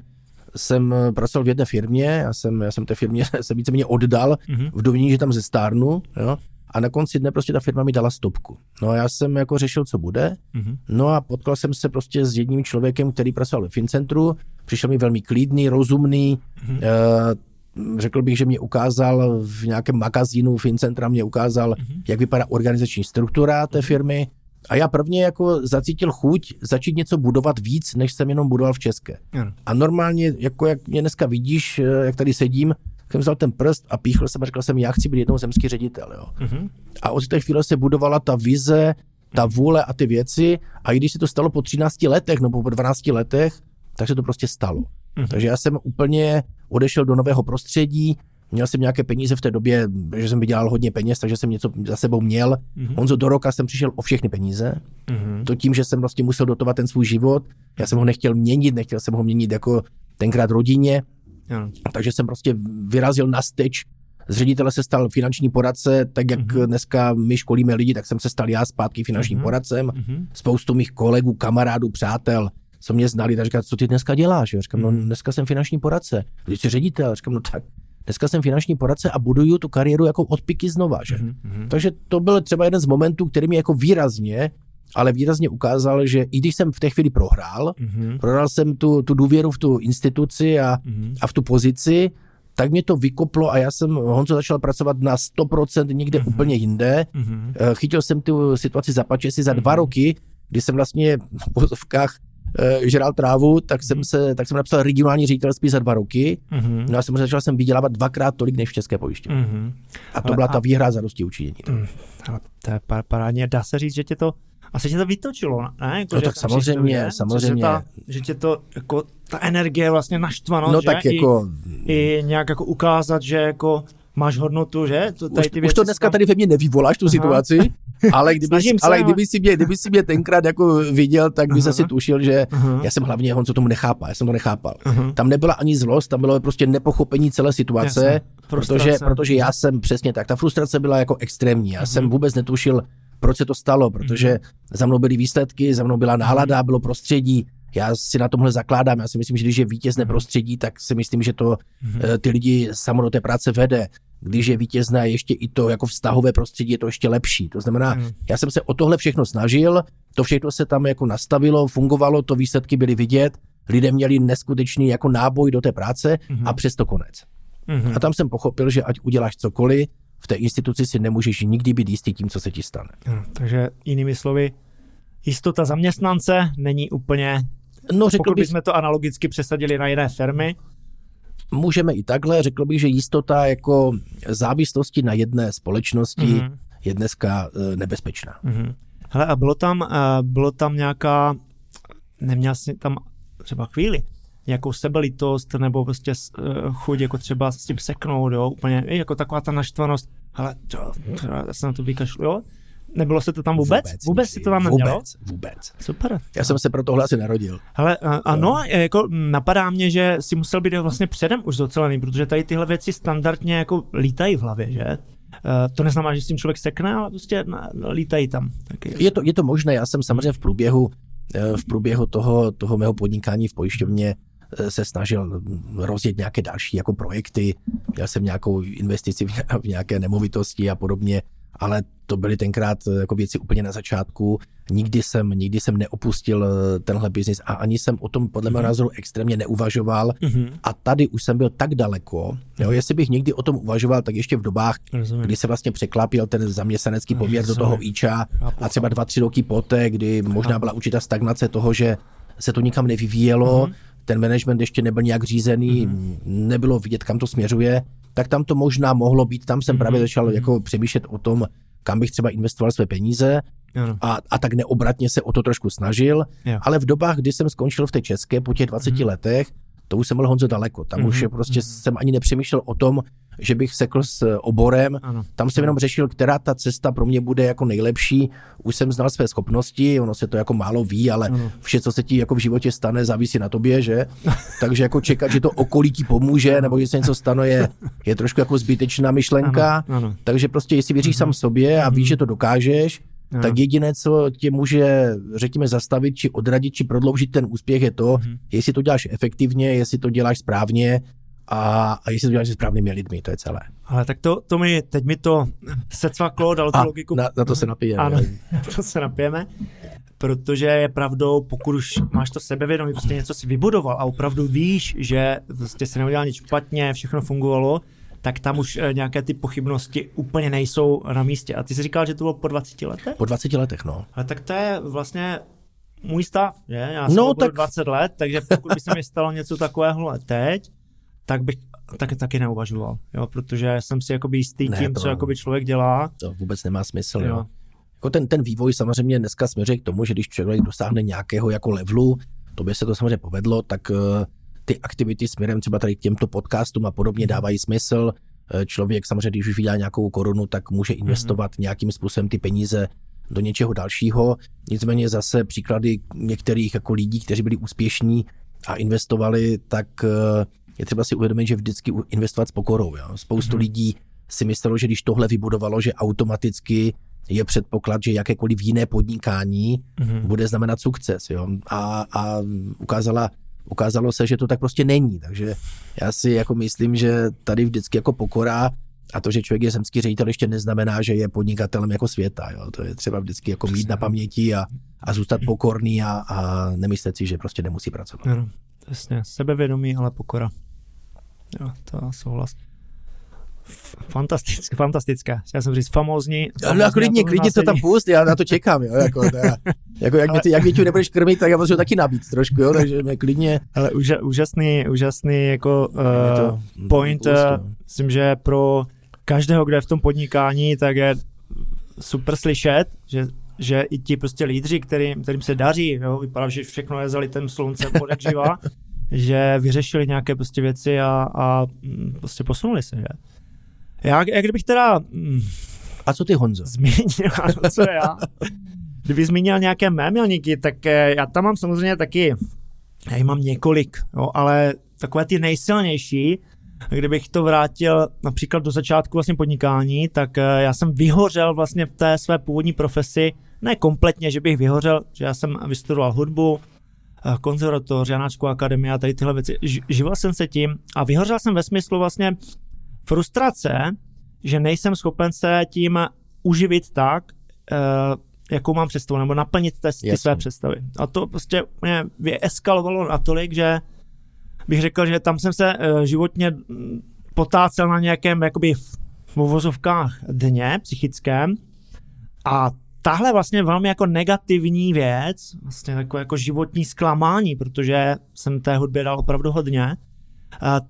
jsem pracoval v jedné firmě, já jsem, já jsem té firmě se víceméně oddal mm-hmm. v doviní, že tam zestárnu, jo, a na konci dne prostě ta firma mi dala stopku. No a já jsem jako řešil, co bude. Mm-hmm. No a potkal jsem se prostě s jedním člověkem, který pracoval ve Fincentru. Přišel mi velmi klidný, rozumný. Mm-hmm. Řekl bych, že mě ukázal v nějakém magazínu Fincentra, mě ukázal, mm-hmm. jak vypadá organizační struktura té mhm. firmy. A já prvně jako zacítil chuť začít něco budovat víc, než jsem jenom budoval v České. Mm. A normálně, jako jak mě dneska vidíš, eh, jak tady sedím, jsem vzal ten prst a píchl jsem a řekl jsem, já chci být jednou zemský ředitel. Jo. Mm-hmm. A od té chvíle se budovala ta vize, ta vůle a ty věci a i když se to stalo po 13 letech nebo po 12 letech, tak se to prostě stalo. Mm-hmm. Takže já jsem úplně odešel do nového prostředí, Měl jsem nějaké peníze v té době, že jsem vydělal hodně peněz, takže jsem něco za sebou měl. Mm-hmm. Honzo, do roka jsem přišel o všechny peníze. Mm-hmm. To tím, že jsem vlastně musel dotovat ten svůj život. Já jsem ho nechtěl měnit, nechtěl jsem ho měnit jako tenkrát rodině. Ano. Takže jsem prostě vyrazil na steč. Z ředitele se stal finanční poradce, tak jak mm-hmm. dneska my školíme lidi, tak jsem se stal já zpátky finančním mm-hmm. poradcem. Mm-hmm. Spoustu mých kolegů, kamarádů, přátel, co mě znali, tak říkali, co ty dneska děláš? Já říkám, no mhm. dneska jsem finanční poradce. Když jsi ředitel, říkám, no tak dneska jsem finanční poradce a buduju tu kariéru jako od piky znova. Že? Mm-hmm. Takže to byl třeba jeden z momentů, který mi jako výrazně ale výrazně ukázal, že i když jsem v té chvíli prohrál, mm-hmm. prohrál jsem tu, tu důvěru v tu instituci a, mm-hmm. a v tu pozici, tak mě to vykoplo a já jsem, Honzo, začal pracovat na 100% někde mm-hmm. úplně jinde. Mm-hmm. Chytil jsem tu situaci za si za mm-hmm. dva roky, kdy jsem vlastně v pozovkách žral trávu, tak jsem, se, tak jsem napsal regionální ředitelství za dva roky. Mm-hmm. No a jsem začal jsem vydělávat dvakrát tolik než v České pojišťovně. Mm-hmm. A to ale byla a... ta výhra za dosti učinění. Mm, to je parádně. Dá se říct, že tě to asi tě to vytočilo, ne? Jako, no tak samozřejmě, je, samozřejmě. Že, ta, že tě to, jako, ta energie vlastně naštvanost, no, že? tak jako... I, I nějak jako ukázat, že jako máš hodnotu, že? To, tady ty už, už to dneska tam... tady ve mně nevyvoláš tu Aha. situaci, ale kdyby, si, ale kdyby, si mě, kdyby si mě tenkrát jako viděl, tak by si tušil, že Aha. já jsem hlavně co tomu nechápal, já jsem to nechápal. Aha. Tam nebyla ani zlost, tam bylo prostě nepochopení celé situace, protože, protože já jsem přesně tak, ta frustrace byla jako extrémní, já Aha. jsem vůbec netušil, proč se to stalo, protože mhm. za mnou byly výsledky, za mnou byla nálada, bylo prostředí, já si na tomhle zakládám, já si myslím, že když je vítězné mhm. prostředí, tak si myslím, že to mhm. eh, ty lidi samo do té práce vede. Když je vítězné ještě i to jako vztahové prostředí, je to ještě lepší. To znamená, já jsem se o tohle všechno snažil, to všechno se tam jako nastavilo, fungovalo, to výsledky byly vidět, lidé měli neskutečný jako náboj do té práce a přesto konec. A tam jsem pochopil, že ať uděláš cokoliv, v té instituci si nemůžeš nikdy být jistý tím, co se ti stane. No, takže jinými slovy, jistota zaměstnance není úplně, no, řekl pokud bych, bychom to analogicky přesadili na jiné firmy. Můžeme i takhle, řekl bych, že jistota jako závislosti na jedné společnosti mm-hmm. je dneska e, nebezpečná. Mm-hmm. Hele, a bylo tam, e, bylo tam nějaká, neměl jsi tam třeba chvíli, nějakou sebelitost nebo prostě uh, chuť jako třeba s tím seknout, jo, úplně jako taková ta naštvanost, ale to, to, já se na to vykašlu, jo. Nebylo se to tam vůbec? Vůbec, vůbec si to tam nemělo? Vůbec, vůbec. Super. Já jsem se pro tohle asi narodil. Hele, ano, jako napadá mě, že si musel být vlastně předem už docelený, protože tady tyhle věci standardně jako lítají v hlavě, že? Uh, to neznamená, že s tím člověk sekne, ale prostě lítají tam. Taky. Je, to, je to možné, já jsem samozřejmě v průběhu, eh, v průběhu toho, toho mého podnikání v pojišťovně eh, se snažil rozjet nějaké další jako projekty, měl jsem nějakou investici v nějaké nemovitosti a podobně, ale to byly tenkrát eh, jako věci úplně na začátku. Nikdy jsem, nikdy jsem neopustil eh, tenhle biznis a ani jsem o tom podle mého mhm. názoru extrémně neuvažoval. Mm-hmm. A tady už jsem byl tak daleko, jo, jestli bych někdy o tom uvažoval, tak ještě v dobách, Rozumím. kdy se vlastně překlápil ten zaměstnanecký poměr Rozumím. do toho IČA a třeba dva, tři roky poté, kdy možná byla určitá stagnace toho, že se to nikam nevyvíjelo, mm-hmm. ten management ještě nebyl nějak řízený, mm-hmm. nebylo vidět, kam to směřuje, tak tam to možná mohlo být. Tam jsem mm-hmm. právě začal mm-hmm. jako přemýšlet o tom, kam bych třeba investoval své peníze a, a tak neobratně se o to trošku snažil, jo. ale v dobách, kdy jsem skončil v té české po těch 20 mm-hmm. letech, to už jsem byl Honzo daleko. Tam mm-hmm. už je prostě mm-hmm. jsem ani nepřemýšlel o tom, že bych sekl s oborem. Ano. Tam jsem jenom řešil, která ta cesta pro mě bude jako nejlepší. Už jsem znal své schopnosti, ono se to jako málo ví, ale ano. vše, co se ti jako v životě stane, závisí na tobě, že? Takže jako čekat, že to okolí ti pomůže, nebo že se něco stane, je, je trošku jako zbytečná myšlenka. Ano. Ano. Takže prostě, jestli věříš ano. Mhm. sám sobě a víš, mhm. že to dokážeš, ano. tak jediné, co tě může, řekněme, zastavit, či odradit, či prodloužit ten úspěch, je to, hmm. jestli to děláš efektivně, jestli to děláš správně a, a jestli to děláš se správnými lidmi, to je celé. Ale tak to, to mi, teď mi to se cvaklo, dalo tu logiku. Na, na to se napijeme. Ano, to se napijeme, protože je pravdou, pokud už máš to sebevědomí, prostě něco si vybudoval a opravdu víš, že prostě si neudělal nic špatně, všechno fungovalo, tak tam už eh, nějaké ty pochybnosti úplně nejsou na místě. A ty jsi říkal, že to bylo po 20 letech? Po 20 letech, no. Ale tak to je vlastně můj stav, že? Já jsem no, tak... 20 let, takže pokud by se mi stalo něco takového teď, tak bych tak, taky neuvažoval, jo, protože jsem si jakoby jistý ne, tím, to, co jakoby člověk dělá. To vůbec nemá smysl, jo. jo. Jako ten, ten vývoj samozřejmě dneska směřuje k tomu, že když člověk dosáhne nějakého jako levelu, to by se to samozřejmě povedlo, tak uh, ty aktivity směrem třeba tady k těmto podcastům a podobně mhm. dávají smysl. Uh, člověk samozřejmě, když už vydá nějakou korunu, tak může mhm. investovat mm-hmm. nějakým způsobem ty peníze do něčeho dalšího. Nicméně zase příklady některých jako lidí, kteří byli úspěšní a investovali, tak uh, je třeba si uvědomit, že vždycky investovat s pokorou. Jo. Spoustu mm-hmm. lidí si myslelo, že když tohle vybudovalo, že automaticky je předpoklad, že jakékoliv jiné podnikání mm-hmm. bude znamenat sukces. Jo. A, a ukázala, ukázalo se, že to tak prostě není. Takže já si jako myslím, že tady vždycky jako pokora a to, že člověk je zemský ředitel, ještě neznamená, že je podnikatelem jako světa. Jo. To je třeba vždycky jako mít na paměti a, a zůstat pokorný a, a nemyslet si, že prostě nemusí pracovat. Ano, jasně, sebevědomí, ale pokora. Jo, to souhlas. Fantastické, fantastické. Já jsem říct famózní. famózní no, klidně, klidně to tam pust, já na to čekám, jo, jako, teda, jako jak, ale... mě, jak mě nebudeš krmit, tak já potřebuji taky nabít trošku, jo, takže mě klidně. Ale úža, úžasný, úžasný jako uh, to, point, uh, myslím, že pro každého, kdo je v tom podnikání, tak je super slyšet, že že i ti prostě lídři, kterým, kterým se daří, jo, vypadá, že všechno je zalitým sluncem podekživa, že vyřešili nějaké prostě věci a, a mm, prostě posunuli se, že? Já, jak kdybych teda... Mm, a co ty, Honzo? Zmínil, co já? Kdyby zmínil nějaké mé milníky, tak eh, já tam mám samozřejmě taky, já jich mám několik, jo, ale takové ty nejsilnější, kdybych to vrátil například do začátku vlastně podnikání, tak eh, já jsem vyhořel vlastně v té své původní profesi, ne kompletně, že bych vyhořel, že já jsem vystudoval hudbu, Eh, konzervatoř, Janáčku akademie a tady tyhle věci. Živil jsem se tím a vyhořel jsem ve smyslu vlastně frustrace, že nejsem schopen se tím uživit tak, eh, jakou mám představu, nebo naplnit ty, ty své představy. A to prostě mě vyeskalovalo natolik, že bych řekl, že tam jsem se eh, životně potácel na nějakém jakoby v uvozovkách dně psychickém a tahle vlastně velmi jako negativní věc, vlastně jako, jako životní zklamání, protože jsem té hudbě dal opravdu hodně,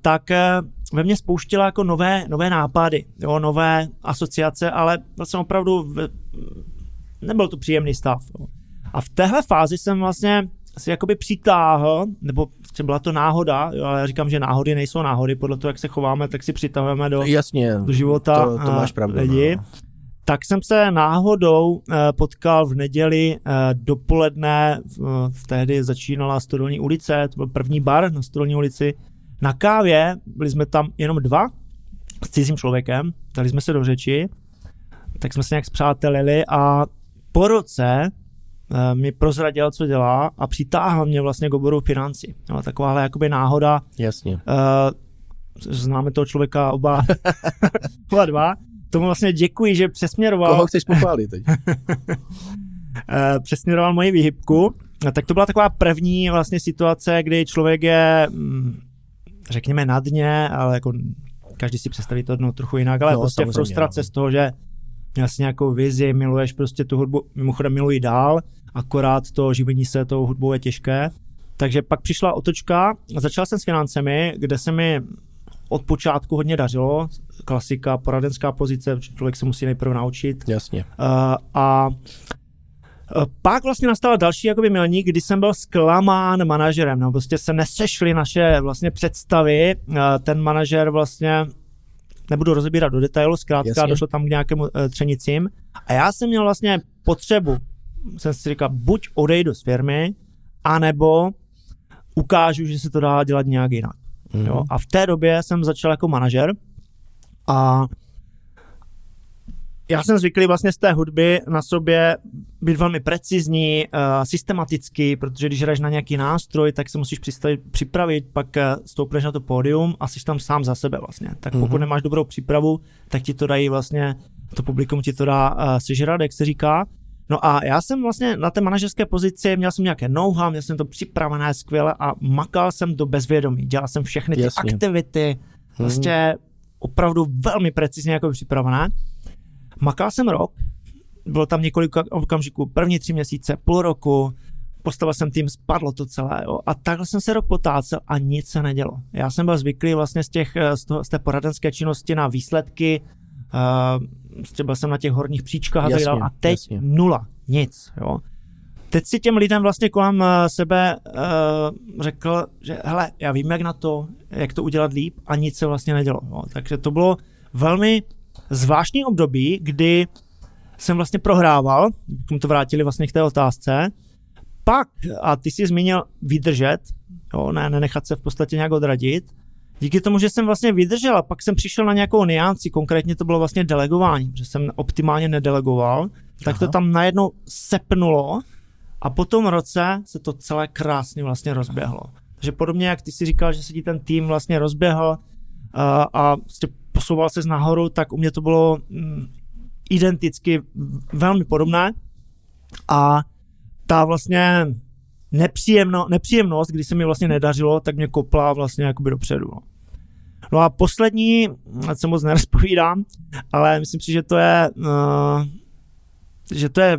tak e, ve mně spouštila jako nové, nové nápady, jo, nové asociace, ale vlastně opravdu v, nebyl to příjemný stav. Jo. A v téhle fázi jsem vlastně si jakoby přitáhl, nebo byla to náhoda, jo, ale já říkám, že náhody nejsou náhody, podle toho, jak se chováme, tak si přitahujeme do, Jasně, do života to, to máš pravdu, lidi. No tak jsem se náhodou eh, potkal v neděli eh, dopoledne, v tehdy začínala Stodolní ulice, to byl první bar na Stodolní ulici, na kávě, byli jsme tam jenom dva s cizím člověkem, dali jsme se do řeči, tak jsme se nějak zpřátelili a po roce uh, mi prozradil, co dělá a přitáhl mě vlastně k oboru financí. No, takováhle jakoby náhoda. Jasně. Uh, známe toho člověka oba, oba dva. Tomu vlastně děkuji, že přesměroval. Koho chceš pochválit teď? přesměroval moji výhybku. Tak to byla taková první vlastně situace, kdy člověk je, mm, řekněme, na dně, ale jako každý si představí to no, trochu jinak, ale no, prostě frustrace no. z toho, že měl jsi nějakou vizi, miluješ prostě tu hudbu, mimochodem miluji dál, akorát to živení se tou hudbou je těžké. Takže pak přišla otočka, začal jsem s financemi, kde se mi od počátku hodně dařilo, klasika, poradenská pozice, člověk se musí nejprve naučit. Jasně. Uh, a pak vlastně nastala další jakoby milník, kdy jsem byl zklamán manažerem, no prostě se nesešly naše vlastně představy, eh, ten manažer vlastně nebudu rozebírat do detailu, zkrátka Jasně. došlo tam k nějakému uh, třenicím a já jsem měl vlastně potřebu, jsem si říkal, buď odejdu z firmy, anebo ukážu, že se to dá dělat nějak jinak. Mm. Jo? A v té době jsem začal jako manažer a já jsem zvyklý vlastně z té hudby na sobě být velmi precizní, uh, systematický, protože když hraješ na nějaký nástroj, tak se musíš připravit, pak uh, stoupneš na to pódium a jsi tam sám za sebe vlastně. Tak pokud mm-hmm. nemáš dobrou přípravu, tak ti to dají vlastně, to publikum ti to dá uh, sežrat, jak se říká. No a já jsem vlastně na té manažerské pozici, měl jsem nějaké know-how, měl jsem to připravené skvěle a makal jsem do bezvědomí. Dělal jsem všechny ty Jasně. aktivity, vlastně mm. opravdu velmi precizně jako připravené. Makal jsem rok, bylo tam několik okamžiků, první tři měsíce, půl roku, postavil jsem tým, spadlo to celé, jo. A takhle jsem se rok potácel a nic se nedělo. Já jsem byl zvyklý vlastně z, těch, z, toho, z té poradenské činnosti na výsledky, uh, byl jsem na těch horních příčkách jasně, a teď jasně. nula, nic, jo. Teď si těm lidem vlastně kolem eh, sebe uh, řekl, že hele, já vím, jak na to, jak to udělat líp a nic se vlastně nedělo. Jo. Takže to bylo velmi zvláštní období, kdy jsem vlastně prohrával, kdybychom to vrátili vlastně k té otázce, pak, a ty jsi zmínil vydržet, jo, ne, nenechat se v podstatě nějak odradit, díky tomu, že jsem vlastně vydržel a pak jsem přišel na nějakou nianci, konkrétně to bylo vlastně delegování, že jsem optimálně nedelegoval, tak Aha. to tam najednou sepnulo a po tom roce se to celé krásně vlastně rozběhlo. Takže podobně, jak ty si říkal, že se ti ten tým vlastně rozběhl a, a prostě posouval se nahoru, tak u mě to bylo mm, identicky velmi podobné a ta vlastně nepříjemno, nepříjemnost, kdy se mi vlastně nedařilo, tak mě kopla vlastně jakoby dopředu. No. no a poslední, se moc nerozpovídám, ale myslím si, že to je, uh, že to je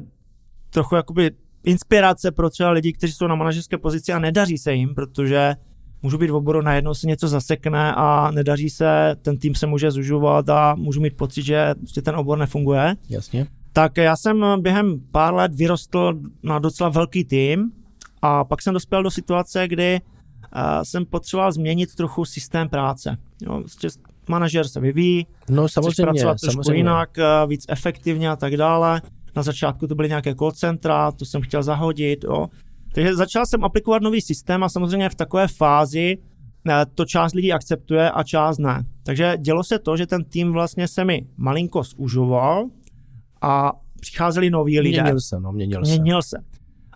trochu jakoby inspirace pro třeba lidi, kteří jsou na manažerské pozici a nedaří se jim, protože můžu být v oboru, najednou se něco zasekne a nedaří se, ten tým se může zužovat a můžu mít pocit, že prostě ten obor nefunguje. Jasně. Tak já jsem během pár let vyrostl na docela velký tým a pak jsem dospěl do situace, kdy uh, jsem potřeboval změnit trochu systém práce. Jo, prostě manažer se vyvíjí, no, samozřejmě, pracovat trošku samozřejmě. jinak, uh, víc efektivně a tak dále. Na začátku to byly nějaké call centra, to jsem chtěl zahodit, jo. Takže začal jsem aplikovat nový systém a samozřejmě v takové fázi eh, to část lidí akceptuje a část ne. Takže dělo se to, že ten tým vlastně se mi malinko zužoval a přicházeli noví lidé. Měnil se, no, měnil, měnil se. se.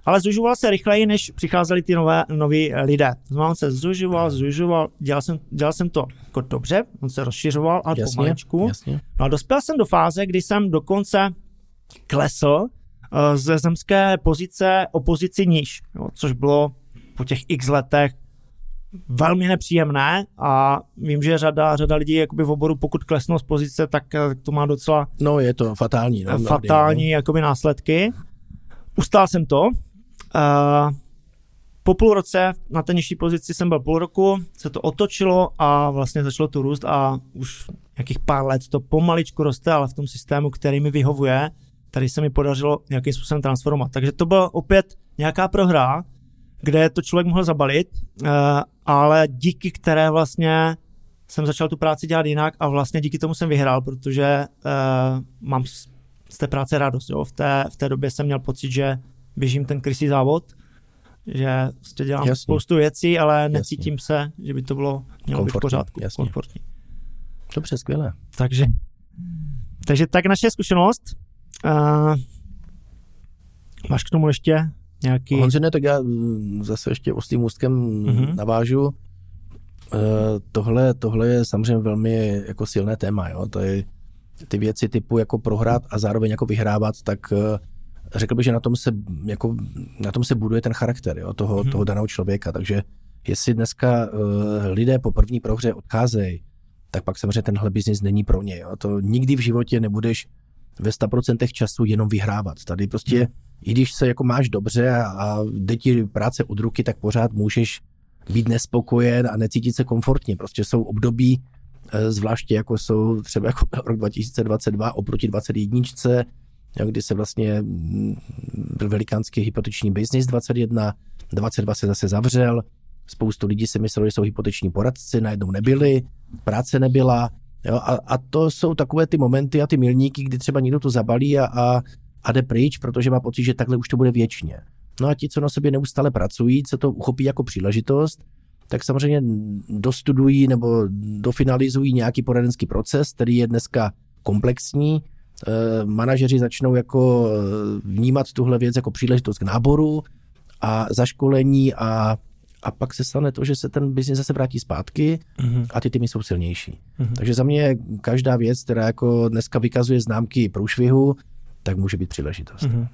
Ale zužoval se rychleji, než přicházeli ty nové, noví lidé. znamená, on se zužoval, zužoval, dělal jsem, dělal jsem to jako dobře, on se rozšiřoval a pomaličku. Jasně. No a dospěl jsem do fáze, kdy jsem dokonce klesl ze zemské pozice o pozici níž, jo, což bylo po těch x letech velmi nepříjemné a vím, že řada, řada lidí jakoby v oboru, pokud klesnou z pozice, tak eh, to má docela no, je to fatální, no, fatální no. jakoby následky. Ustál jsem to. Uh, po půl roce na té nižší pozici jsem byl půl roku, se to otočilo a vlastně začalo to růst a už nějakých pár let to pomaličku roste, ale v tom systému, který mi vyhovuje, tady se mi podařilo nějakým způsobem transformovat. Takže to byla opět nějaká prohra, kde to člověk mohl zabalit, uh, ale díky které vlastně jsem začal tu práci dělat jinak a vlastně díky tomu jsem vyhrál, protože uh, mám z té práce radost. Jo. V, té, v té době jsem měl pocit, že běžím ten krysý závod, že prostě dělám jasně. spoustu věcí, ale necítím jasně. se, že by to bylo mělo být v pořádku. Jasně. Komfortní. Dobře, skvěle. Takže, takže tak naše zkušenost. Uh, Máš k tomu ještě nějaký... Honzine, tak já mm, zase ještě oslým ústkem mm-hmm. navážu. E, tohle, tohle je samozřejmě velmi jako silné téma, jo. To je ty věci typu jako prohrát a zároveň jako vyhrávat, tak e, řekl bych, že na tom se, jako, na tom se buduje ten charakter jo, toho, mm-hmm. toho daného člověka. Takže jestli dneska uh, lidé po první prohře odcházejí, tak pak samozřejmě tenhle biznis není pro ně. Jo. To nikdy v životě nebudeš ve 100% času jenom vyhrávat. Tady prostě, i když se jako máš dobře a, jde ti práce od ruky, tak pořád můžeš být nespokojen a necítit se komfortně. Prostě jsou období, eh, zvláště jako jsou třeba jako rok 2022 oproti 2021, kdy se vlastně byl velikánský hypoteční biznis 21, 22 se zase zavřel, spoustu lidí si myslelo, že jsou hypoteční poradci, najednou nebyli, práce nebyla, jo, a, a to jsou takové ty momenty a ty milníky, kdy třeba někdo to zabalí a, a, a jde pryč, protože má pocit, že takhle už to bude věčně. No a ti, co na sobě neustále pracují, co to uchopí jako příležitost, tak samozřejmě dostudují nebo dofinalizují nějaký poradenský proces, který je dneska komplexní, Eh, manažeři začnou jako eh, vnímat tuhle věc jako příležitost k náboru a zaškolení a, a pak se stane to, že se ten biznis zase vrátí zpátky mm-hmm. a ty týmy jsou silnější. Mm-hmm. Takže za mě každá věc, která jako dneska vykazuje známky průšvihu, tak může být příležitost. Mm-hmm.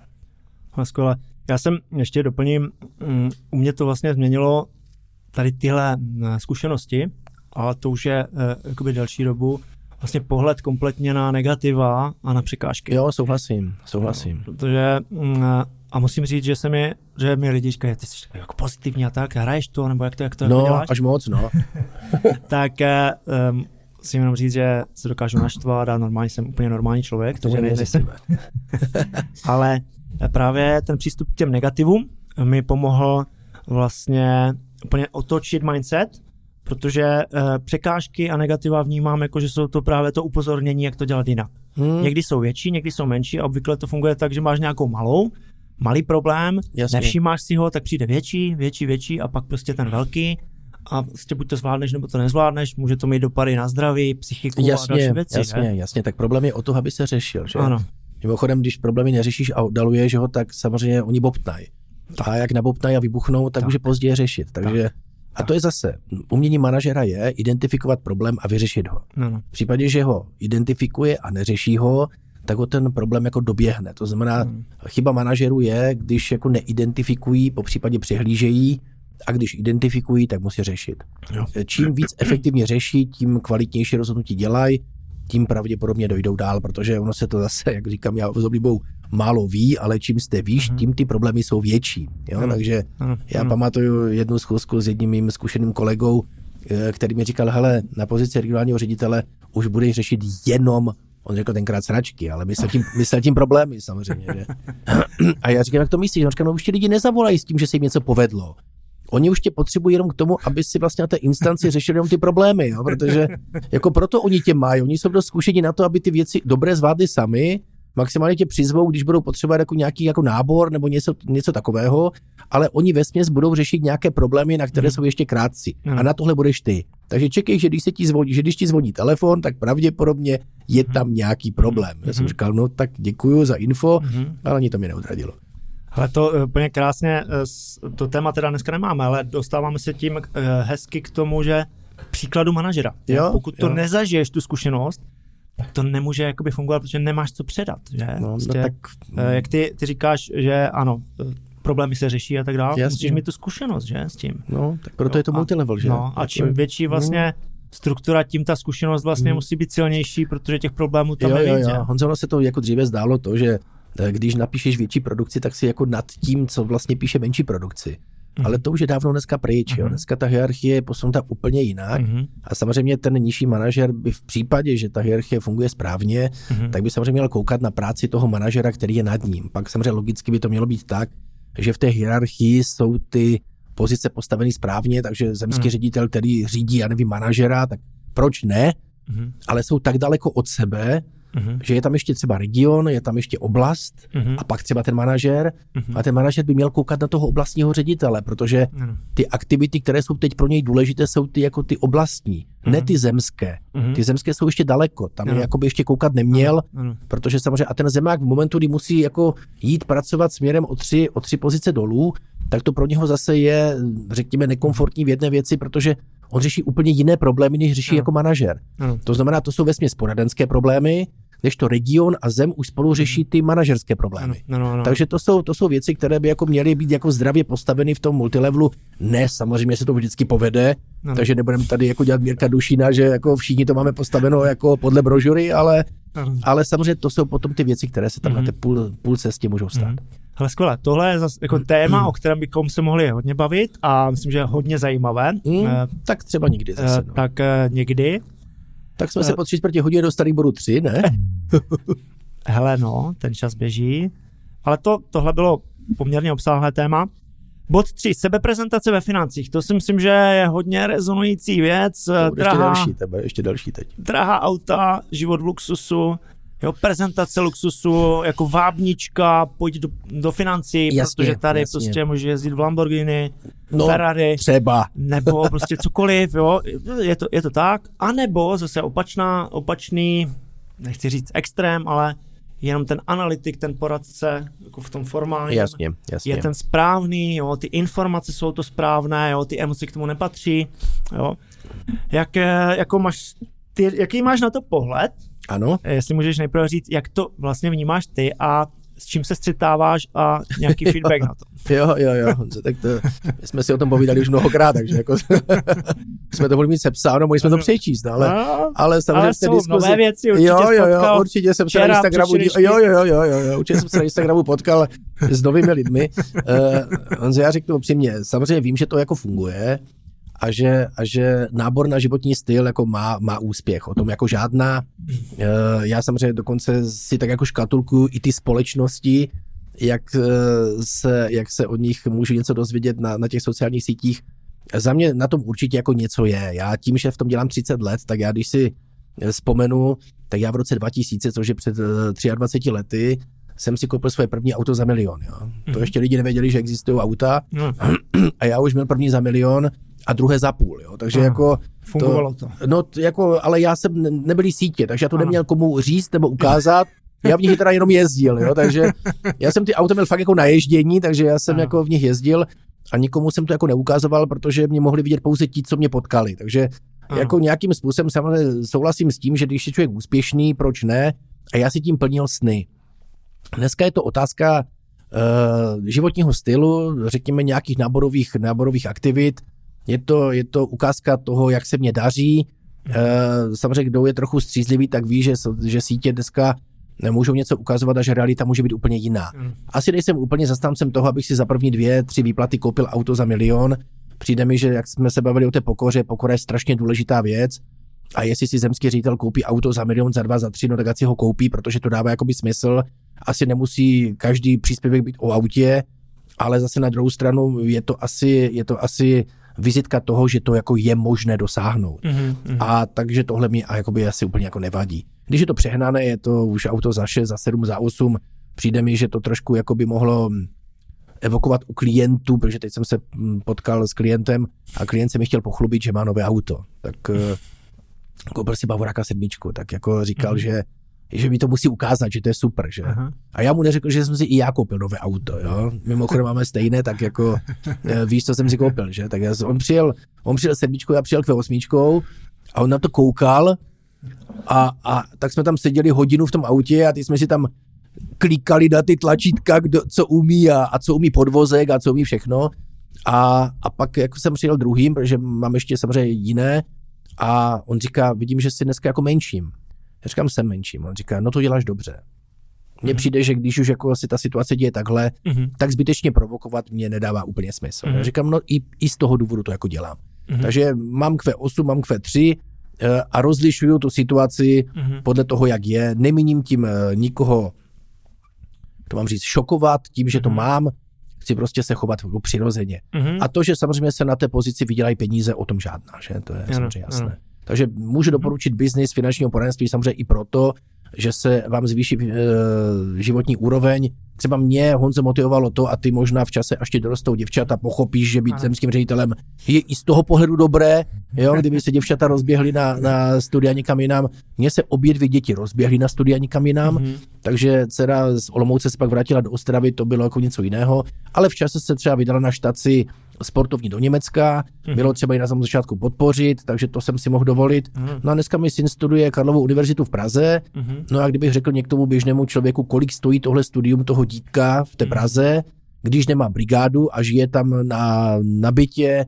Skvěle. Já jsem ještě doplním, mm, u mě to vlastně změnilo tady tyhle eh, zkušenosti, ale to už je jakoby další dobu, vlastně pohled kompletně na negativa a na překážky. Jo, souhlasím, souhlasím. No, protože mm, a musím říct, že se mi, že mi lidi říkají, ty jsi jako pozitivní a tak, hraješ to, nebo jak to, jak to no, jako děláš? až moc, no. tak um, musím jenom říct, že se dokážu naštvat a normálně jsem úplně normální člověk, to že nejsem. Ale právě ten přístup k těm negativům mi pomohl vlastně úplně otočit mindset protože uh, překážky a negativa vnímám jako, že jsou to právě to upozornění, jak to dělat jinak. Hmm. Někdy jsou větší, někdy jsou menší a obvykle to funguje tak, že máš nějakou malou, malý problém, Jasně. nevšímáš si ho, tak přijde větší, větší, větší a pak prostě ten velký a prostě buď to zvládneš, nebo to nezvládneš, může to mít dopady na zdraví, psychiku jasně, a další věci. Jasně, ne? jasně, tak problém je o to, aby se řešil, že? Ano. Mimochodem, když problémy neřešíš a oddaluješ ho, tak samozřejmě oni bobtnají. A jak nabobtnají a vybuchnou, tak, tak. může později řešit. Takže tak. A to je zase, umění manažera je identifikovat problém a vyřešit ho. No, no. V případě, že ho identifikuje a neřeší ho, tak ho ten problém jako doběhne. To znamená, hmm. chyba manažerů je, když jako neidentifikují, po případě přehlížejí, a když identifikují, tak musí řešit. Jo. Čím víc efektivně řeší, tím kvalitnější rozhodnutí dělají, tím pravděpodobně dojdou dál, protože ono se to zase, jak říkám, já s oblibou málo ví, ale čím jste výš, mm-hmm. tím ty problémy jsou větší. Jo? Mm-hmm. Takže mm-hmm. já pamatuju jednu schůzku s jedním mým zkušeným kolegou, eh, který mi říkal, hele, na pozici regionálního ředitele už budeš řešit jenom On řekl tenkrát sračky, ale myslel tím, myslel tím problémy samozřejmě. Že? A já říkám, jak to myslíš? On říkal, no už ti lidi nezavolají s tím, že se jim něco povedlo. Oni už tě potřebují jenom k tomu, aby si vlastně na té instanci řešili jenom ty problémy, jo? protože jako proto oni tě mají. Oni jsou dost zkušení na to, aby ty věci dobré zvládli sami maximálně tě přizvou, když budou potřebovat jako nějaký jako nábor nebo něco, něco takového, ale oni ve směs budou řešit nějaké problémy, na které mm. jsou ještě krátci. Mm. A na tohle budeš ty. Takže čekej, že když se ti zvoní, že když ti zvoní telefon, tak pravděpodobně je tam nějaký problém. Já jsem mhm. říkal, no tak děkuju za info, mm. ale ani to mě neodradilo. Ale to eh, úplně krásně, eh, to téma teda dneska nemáme, ale dostáváme se tím eh, hezky k tomu, že příkladu manažera. Jo, Pokud to jo. nezažiješ, tu zkušenost, tak to nemůže jakoby fungovat, protože nemáš co předat. Že? No, no prostě, no tak... Jak ty, ty říkáš, že ano, problémy se řeší a tak dále, Jasně. musíš mít tu zkušenost, že, s tím. No, tak proto no, je to multilevel, že? No, a čím větší vlastně no. Struktura, tím ta zkušenost vlastně mm. musí být silnější, protože těch problémů tam jo, je jo. Honzo, ono se to jako dříve zdálo to, že eh, když napíšeš větší produkci, tak si jako nad tím, co vlastně píše menší produkci. Mm. Ale to už je dávno dneska pryč. Mm. Jo. Mhm. Dneska ta hierarchie je posunuta úplně jinak. Mm. A samozřejmě ten nižší manažer by v případě, že ta hierarchie funguje správně, mm. tak by samozřejmě měl koukat na práci toho manažera, který je nad ním. Pak samozřejmě logicky by to mělo být tak, že v té hierarchii jsou ty pozice postaveny správně, takže zemský mm. ředitel, který řídí, já nevím, manažera, tak proč ne? Mm. Ale jsou tak daleko od sebe, Mm-hmm. Že je tam ještě třeba region, je tam ještě oblast mm-hmm. a pak třeba ten manažer mm-hmm. a ten manažer by měl koukat na toho oblastního ředitele, protože mm-hmm. ty aktivity, které jsou teď pro něj důležité, jsou ty jako ty oblastní, mm-hmm. ne ty zemské. Mm-hmm. Ty zemské jsou ještě daleko, tam mm-hmm. je jakoby ještě koukat neměl, mm-hmm. protože samozřejmě a ten zemák v momentu, kdy musí jako jít pracovat směrem o tři, o tři pozice dolů, tak to pro něho zase je, řekněme, nekomfortní v jedné věci, protože on řeší úplně jiné problémy, než řeší no. jako manažer. No. To znamená, to jsou vesměs poradenské problémy, než to region a zem už spolu řeší ty manažerské problémy. No, no, no. Takže to jsou, to jsou věci, které by jako měly být jako zdravě postaveny v tom multilevelu. Ne, samozřejmě se to vždycky povede, no, takže nebudeme tady jako dělat Mírka Dušína, že jako všichni to máme postaveno jako podle brožury, ale, ale samozřejmě to jsou potom ty věci, které se tam mm-hmm. na té půl, půl cestě můžou stát. Mm-hmm. Ale skvěle, tohle je zase jako téma, o kterém bychom se mohli hodně bavit a myslím, že je hodně zajímavé. Mm, tak třeba někdy zase. No. Tak někdy. Tak jsme se po tři čtvrtě hodině dostali bodu tři, ne? Hele no, ten čas běží. Ale to, tohle bylo poměrně obsáhlé téma. Bod 3. Sebeprezentace ve financích. To si myslím, že je hodně rezonující věc. Drahá, ještě další, tebe, ještě další teď. Drahá auta, život v luxusu, jo, prezentace luxusu, jako vábnička, pojď do, do financí, jasně, protože tady jasně. prostě může jezdit v Lamborghini, no, Ferrari. třeba. Nebo prostě cokoliv, jo, je to, je to tak. A nebo zase opačná, opačný, nechci říct extrém, ale jenom ten analytik, ten poradce, jako v tom formálním, jasně, jasně. je ten správný, jo, ty informace jsou to správné, jo, ty emoce k tomu nepatří, jo. Jak, jako máš, ty, jaký máš na to pohled? Ano. Jestli můžeš nejprve říct, jak to vlastně vnímáš ty a s čím se střetáváš a nějaký feedback na to. Jo, jo, jo, tak to, my jsme si o tom povídali už mnohokrát, takže jako jsme to mohli mít sepsáno, mohli jsme to přečíst, ale, no, ale samozřejmě ale jsou diskuzi, nové věci, určitě jo, jo, jo, určitě jsem se na Instagramu, jo, jo, jo, jo, jo, jo, určitě jsem se na Instagramu potkal s novými lidmi. Uh, Honzo, já řeknu upřímně, samozřejmě vím, že to jako funguje, a že, a že nábor na životní styl jako má, má úspěch. O tom jako žádná. Eh, já samozřejmě dokonce si tak jako škatulkuju i ty společnosti, jak eh, se, jak se od nich můžu něco dozvědět na, na těch sociálních sítích. Za mě na tom určitě jako něco je. Já tím, že v tom dělám 30 let, tak já když si vzpomenu, tak já v roce 2000, což je před 23 eh, lety, jsem si koupil svoje první auto za milion. Jo. To mhm. ještě lidi nevěděli, že existují auta. Mm. A já už měl první za milion a druhé za půl. Jo. Takže Aha, jako fungovalo to. to. No, jako, ale já jsem nebyl sítě, takže já to Aha. neměl komu říct nebo ukázat. Já v nich teda jenom jezdil, jo, takže já jsem ty auta měl fakt jako na ježdění, takže já jsem Aha. jako v nich jezdil a nikomu jsem to jako neukazoval, protože mě mohli vidět pouze ti, co mě potkali. Takže Aha. jako nějakým způsobem samozřejmě souhlasím s tím, že když je člověk úspěšný, proč ne? A já si tím plnil sny. Dneska je to otázka uh, životního stylu, řekněme nějakých náborových, náborových aktivit, je to, je to ukázka toho, jak se mě daří. E, samozřejmě, kdo je trochu střízlivý, tak ví, že, že sítě dneska nemůžou něco ukazovat a že realita může být úplně jiná. Hmm. Asi nejsem úplně zastáncem toho, abych si za první dvě, tři výplaty koupil auto za milion. Přijde mi, že jak jsme se bavili o té pokoře, pokora je strašně důležitá věc. A jestli si zemský ředitel koupí auto za milion, za dva, za tři, no tak si ho koupí, protože to dává jakoby smysl. Asi nemusí každý příspěvek být o autě, ale zase na druhou stranu je to asi, je to asi vizitka toho, že to jako je možné dosáhnout. Mm-hmm. A takže tohle mi a jakoby asi úplně jako nevadí. Když je to přehnané, je to už auto za 6, za 7, za 8, přijde mi, že to trošku jako by mohlo evokovat u klientů, protože teď jsem se mm, potkal s klientem a klient se mi chtěl pochlubit, že má nové auto. Tak eh, koupil si Bavoráka sedmičku, tak jako říkal, mm-hmm. že že mi to musí ukázat, že to je super, že? Aha. A já mu neřekl, že jsem si i já koupil nové auto, jo? Mimochodem máme stejné, tak jako eh, víš, co jsem si koupil, že? Tak já, on přijel, on přijel sedmičkou, já přijel k osmičkou a on na to koukal a, a tak jsme tam seděli hodinu v tom autě a ty jsme si tam klikali na ty tlačítka, kdo, co umí a, a co umí podvozek a co umí všechno. A, a pak jako jsem přijel druhým, protože mám ještě samozřejmě jiné a on říká, vidím, že jsi dneska jako menším. Já říkám, jsem menším. On říká, no to děláš dobře. Mně mm-hmm. přijde, že když už jako si ta situace děje takhle, mm-hmm. tak zbytečně provokovat mě nedává úplně smysl. Mm-hmm. Já říkám, no i, i z toho důvodu to jako dělám. Mm-hmm. Takže mám Q8, mám Q3 uh, a rozlišuju tu situaci mm-hmm. podle toho, jak je. Nemíním tím uh, nikoho, to mám říct, šokovat tím, že to mm-hmm. mám. Chci prostě se chovat přirozeně. Mm-hmm. A to, že samozřejmě se na té pozici vydělají peníze, o tom žádná, že? To je ano, samozřejmě jasné. Ano. Takže můžu mhm. doporučit biznis finančního poradenství samozřejmě i proto, že se vám zvýší e, životní úroveň. Třeba mě Honzo motivovalo to a ty možná v čase, až ti dorostou děvčata, pochopíš, že být ano. zemským ředitelem je i z toho pohledu dobré, jo, kdyby se děvčata rozběhly na, na studia někam jinam. Mně se obě dvě děti rozběhly na studia někam jinam, mm-hmm. takže dcera z Olomouce se pak vrátila do Ostravy, to bylo jako něco jiného, ale v čase se třeba vydala na štaci sportovní do Německa, mm-hmm. bylo třeba i na samém začátku podpořit, takže to jsem si mohl dovolit. Mm-hmm. No a dneska mi syn studuje Karlovou univerzitu v Praze, mm-hmm. no a kdybych řekl někomu běžnému člověku, kolik stojí tohle studium toho dítka v té mm-hmm. Praze, když nemá brigádu a žije tam na, na bytě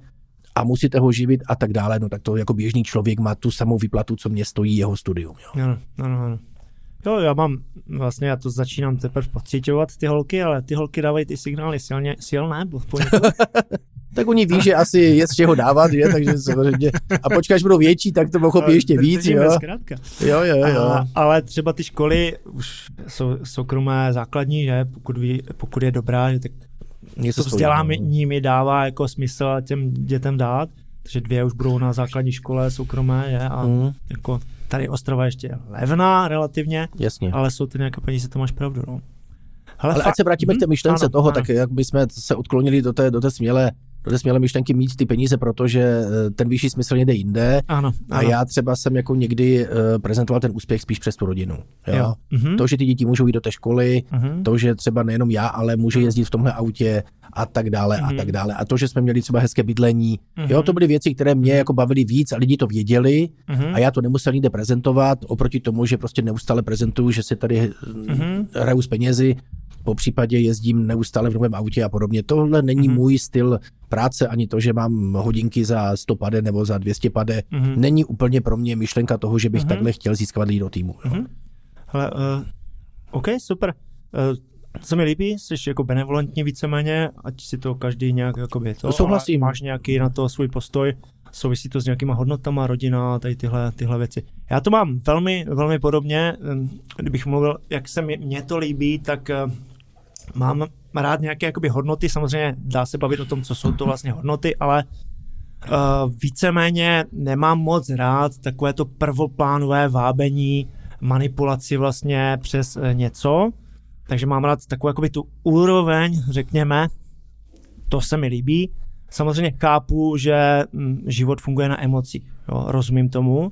a musíte ho živit a tak dále, no tak to jako běžný člověk má tu samou výplatu, co mě stojí jeho studium. Jo. No, no, no, no. Jo, já mám, vlastně já to začínám teprve pocitovat ty holky, ale ty holky dávají ty signály silně, silné, poněkud. tak oni ví, že asi je z čeho dávat, že? takže samozřejmě. A počkej, až budou větší, tak to pochopí ještě víc. Jo? Jo, jo, jo. A, ale třeba ty školy už jsou soukromé základní, že pokud, ví, pokud je dobrá, že tak Něco vzdělání mi dává jako smysl těm dětem dát, takže dvě už budou na základní škole soukromé, je, a mm. jako tady Ostrava ještě levná relativně, Jasně. ale jsou ty nějaké peníze, to máš pravdu. No. Ale, ale ať se vrátíme hmm, k té myšlence ano, toho, ano. tak jak bychom se odklonili do té, do té smělé do té smělé myšlenky mít ty peníze, protože eh, ten vyšší smysl někde jinde. Ano, ano. A já třeba jsem jako někdy uh, prezentoval ten úspěch spíš přes tu rodinu. Jo? Jo. Mm-hmm. To, že ty děti můžou jít do té školy, mm-hmm. to, že třeba nejenom já, ale může mhm. jezdit v tomhle autě a tak dále mm-hmm. a mhm. tak dále. A to, že jsme měli třeba hezké bydlení. Mm-hmm. Jo, to byly věci, které mě jako bavily víc a lidi to věděli mm-hmm. a já to nemusel nikde prezentovat, oproti tomu, že prostě neustále prezentuju, že si tady mm-hmm. hraju s penězi po případě jezdím neustále v novém autě a podobně. Tohle není mm-hmm. můj styl práce, ani to, že mám hodinky za 100 pade nebo za 200 pade, mm-hmm. není úplně pro mě myšlenka toho, že bych mm-hmm. takhle chtěl získat lidi do týmu. Mm-hmm. Hele, uh, OK, super. Uh, co mi líbí, jsi jako benevolentní víceméně, ať si to každý nějak jakoby to, Souhlasím. máš nějaký na to svůj postoj, souvisí to s nějakýma hodnotama, rodina, tady tyhle, tyhle věci. Já to mám velmi, velmi podobně, kdybych mluvil, jak se mi, mě to líbí, tak mám rád nějaké jakoby hodnoty, samozřejmě dá se bavit o tom, co jsou to vlastně hodnoty, ale uh, víceméně nemám moc rád takové to prvoplánové vábení, manipulaci vlastně přes uh, něco, takže mám rád takovou jakoby tu úroveň, řekněme, to se mi líbí. Samozřejmě chápu, že hm, život funguje na emocích, jo, rozumím tomu,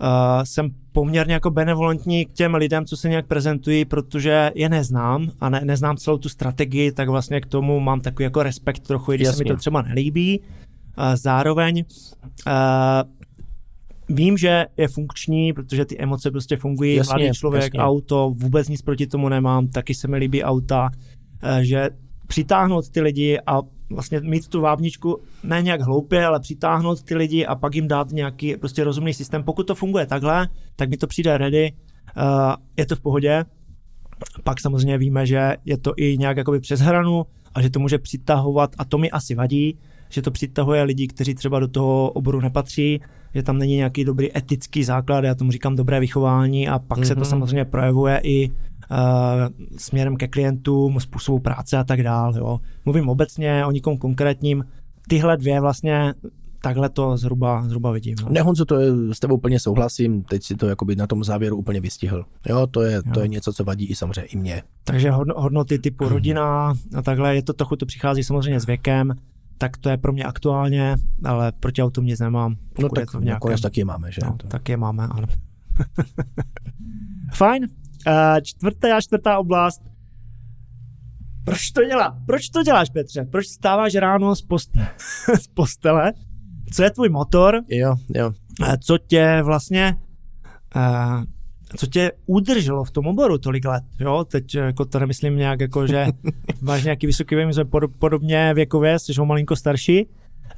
Uh, jsem poměrně jako benevolentní k těm lidem, co se nějak prezentují, protože je neznám a ne, neznám celou tu strategii, tak vlastně k tomu mám takový jako respekt trochu, když Jasně. se mi to třeba nelíbí. Uh, zároveň uh, vím, že je funkční, protože ty emoce prostě fungují, jasně, mladý člověk, jasně. auto, vůbec nic proti tomu nemám, taky se mi líbí auta, že přitáhnout ty lidi a vlastně mít tu vábničku ne nějak hloupě, ale přitáhnout ty lidi a pak jim dát nějaký prostě rozumný systém. Pokud to funguje takhle, tak mi to přijde ready, uh, je to v pohodě. Pak samozřejmě víme, že je to i nějak jakoby přes hranu a že to může přitahovat, a to mi asi vadí, že to přitahuje lidi, kteří třeba do toho oboru nepatří, že tam není nějaký dobrý etický základ, já tomu říkám dobré vychování a pak mm-hmm. se to mhm. samozřejmě projevuje i směrem ke klientům, způsobu práce a tak dále. Jo. Mluvím obecně o nikom konkrétním. Tyhle dvě vlastně takhle to zhruba, zhruba vidím. No. Ne, Honzo, to je, s tebou úplně souhlasím, teď si to jakoby na tom závěru úplně vystihl. Jo, to je, jo. to je něco, co vadí i samozřejmě i mě. Takže hodnoty typu rodina a takhle, je to trochu, to přichází samozřejmě s věkem, tak to je pro mě aktuálně, ale proti autům nic nemám. No tak to nakonec taky máme, že? No, tak je máme, ano. Fajn, Uh, čtvrtá, čtvrtá oblast. Proč to dělá? Proč to děláš, Petře? Proč stáváš ráno z, post- z postele? Co je tvůj motor? Jo, jo. Uh, co tě vlastně uh, co tě udrželo v tom oboru tolik let, jo? Teď jako to nemyslím nějak jako, že máš nějaký vysoký věk, jsme podobně věkově, jsi ho malinko starší.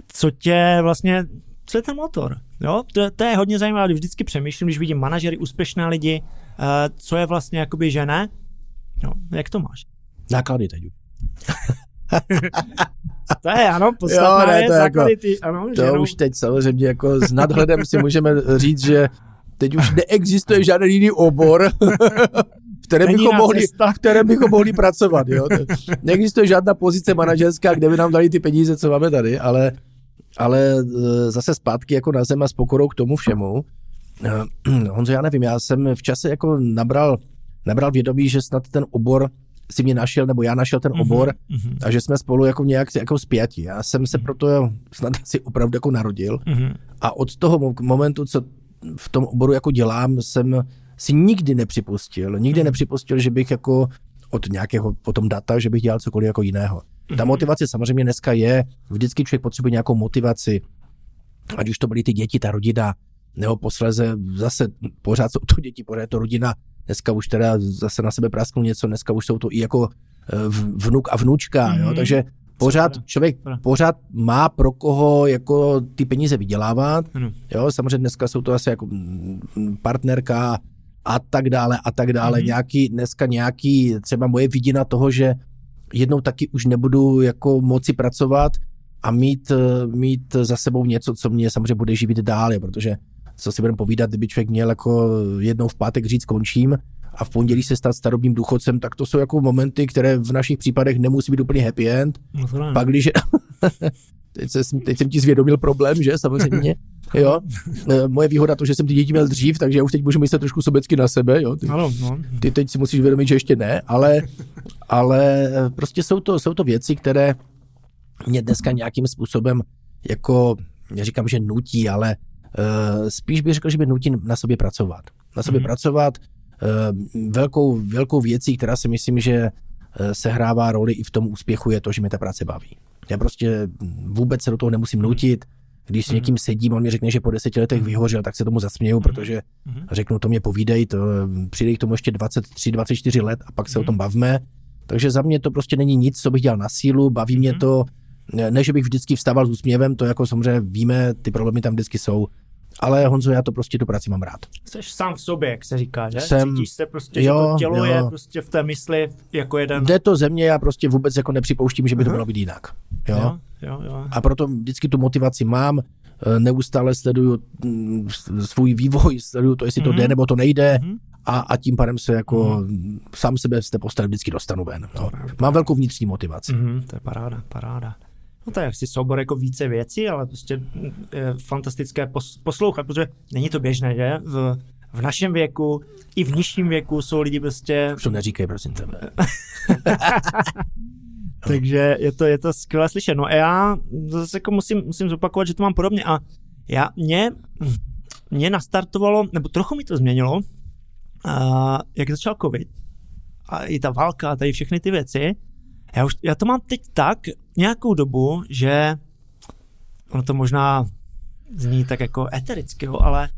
Co tě vlastně, co je ten motor? Jo? To, to je hodně zajímavé, vždycky přemýšlím, když vidím manažery, úspěšné lidi, co je vlastně jakoby žene. No, jak to máš? Náklady teď to je, ano, podstatná jo, ne, je, to je jako, ty, ano, To ženou. už teď samozřejmě jako s nadhledem si můžeme říct, že teď už neexistuje žádný jiný obor, v kterém, bychom mohli, v kterém bychom mohli pracovat. Jo? Neexistuje žádná pozice manažerská, kde by nám dali ty peníze, co máme tady, ale, ale e, zase zpátky jako na zem a s pokorou k tomu všemu Honzo, já nevím, já jsem v čase jako nabral, nabral vědomí, že snad ten obor si mě našel, nebo já našel ten obor mm-hmm. a že jsme spolu jako nějak jako zpěti. Já jsem se proto snad asi opravdu jako narodil mm-hmm. a od toho momentu, co v tom oboru jako dělám, jsem si nikdy nepřipustil, nikdy mm-hmm. nepřipustil, že bych jako od nějakého potom data, že bych dělal cokoliv jako jiného. Ta mm-hmm. motivace samozřejmě dneska je, vždycky člověk potřebuje nějakou motivaci, ať už to byly ty děti, ta rodina, nebo posleze zase pořád jsou to děti, pořád je to rodina, dneska už teda zase na sebe prasknu něco, dneska už jsou to i jako eh, vnuk a vnučka, mm-hmm. jo, mhm. takže pořád člověk pořád má pro koho jako ty peníze vydělávat, jo, samozřejmě dneska jsou to asi jako mm, partnerka a tak dále a tak dále, mm-hmm. nějaký, dneska nějaký, třeba moje vidina toho, že jednou taky už nebudu jako moci pracovat a mít, eh, mít za sebou něco, co mě samozřejmě bude živit dál, protože co si budeme povídat, kdyby člověk měl jako jednou v pátek říct končím a v pondělí se stát starobním důchodcem, tak to jsou jako momenty, které v našich případech nemusí být úplně happy end. No Pak když... teď, se, teď jsem ti zvědomil problém, že samozřejmě. Jo. E, moje výhoda to, že jsem ty děti měl dřív, takže já už teď můžu myslet trošku sobecky na sebe. Jo. Ty, ano, no. ty teď si musíš vědomit, že ještě ne, ale, ale e, prostě jsou to, jsou to věci, které mě dneska nějakým způsobem jako, neříkám, že nutí, ale spíš bych řekl, že by nutí na sobě pracovat. Na sobě mm. pracovat uh, velkou, velkou věcí, která si myslím, že uh, sehrává roli i v tom úspěchu, je to, že mě ta práce baví. Já prostě vůbec se do toho nemusím nutit, když s mhm. někým sedím, on mi řekne, že po deseti letech vyhořel, tak se tomu zasměju, mhm. protože mhm. řeknu, to mě povídej, to přijde k tomu ještě 23, 24 let a pak se o tom bavme. Takže za mě to prostě není nic, co bych dělal na sílu, baví mě to, ne, že bych vždycky vstával s úsměvem, to jako samozřejmě víme, ty problémy tam vždycky jsou, ale Honzo, já to prostě tu práci mám rád. Jsi sám v sobě, jak se říká, že? Jsem, Cítíš se prostě, jo, že to tělo jo. je prostě v té mysli jako jeden. Jde to ze mě, já prostě vůbec jako nepřipouštím, že by to mělo být jinak. Jo? Jo, jo, jo. A proto vždycky tu motivaci mám, eh, neustále sleduju mm, svůj vývoj, sleduju to, jestli to mm-hmm. jde nebo to nejde mm-hmm. a, a tím pádem se jako mm-hmm. sám sebe z té postele vždycky dostanu ven. No. Mám velkou vnitřní motivaci. Mm-hmm, to je paráda, paráda. No to je asi soubor jako více věcí, ale prostě je fantastické poslouchat, protože není to běžné, že? V, v našem věku, i v nižším věku jsou lidi prostě... Už to neříkej, prosím tebe. Takže je to, je to skvělé slyšet. No a já zase jako musím, musím zopakovat, že to mám podobně a já, mě, mě nastartovalo, nebo trochu mi to změnilo, a jak začal covid a i ta válka a tady všechny ty věci, já, už, já to mám teď tak nějakou dobu, že ono to možná zní tak jako etericky, ale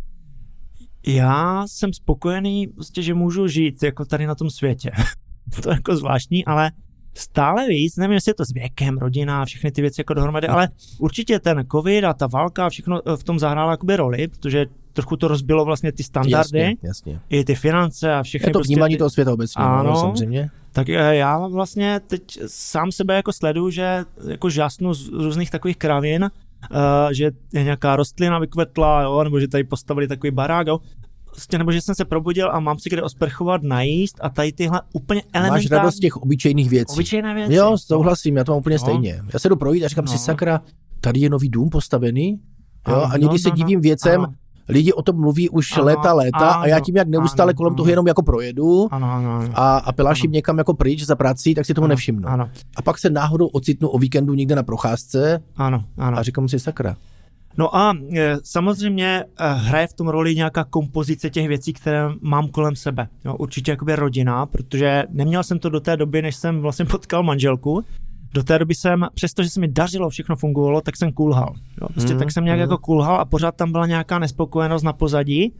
já jsem spokojený, prostě, že můžu žít jako tady na tom světě. to je jako zvláštní, ale stále víc, nevím, jestli je to s věkem, rodina, všechny ty věci jako dohromady, ale určitě ten covid a ta válka, všechno v tom zahrálo jakoby roli, protože trochu to rozbilo vlastně ty standardy, jasně, jasně. i ty finance a všechny. Je to prostě vnímání ty... toho světa obecně, ano, no, samozřejmě. Tak eh, já vlastně teď sám sebe jako sleduju, že jako žasnu z různých takových kravin, uh, že je nějaká rostlina vykvetla, jo, nebo že tady postavili takový barák, jo. Prostě, nebo že jsem se probudil a mám si kde osprchovat, najíst a tady tyhle úplně elementární... Máš radost těch obyčejných věcí. Obyčejné věci. Jo, souhlasím, já to mám úplně no. stejně. Já se jdu projít a říkám no. si, sakra, tady je nový dům postavený, jo, ano, a někdy no, se no, divím no, věcem, ano lidi o tom mluví už ano, léta, léta ano, a já tím, jak neustále ano, kolem toho jenom jako projedu ano, ano, ano, a, a peláším ano. někam jako pryč za prací, tak si toho ano, nevšimnu. Ano. A pak se náhodou ocitnu o víkendu někde na procházce ano, ano. a říkám si sakra. No a e, samozřejmě e, hraje v tom roli nějaká kompozice těch věcí, které mám kolem sebe. Jo, určitě jakoby rodina, protože neměl jsem to do té doby, než jsem vlastně potkal manželku, do té doby jsem, přestože se mi dařilo, všechno fungovalo, tak jsem kulhal. Jo? Prostě mm, tak jsem nějak mm. jako kulhal a pořád tam byla nějaká nespokojenost na pozadí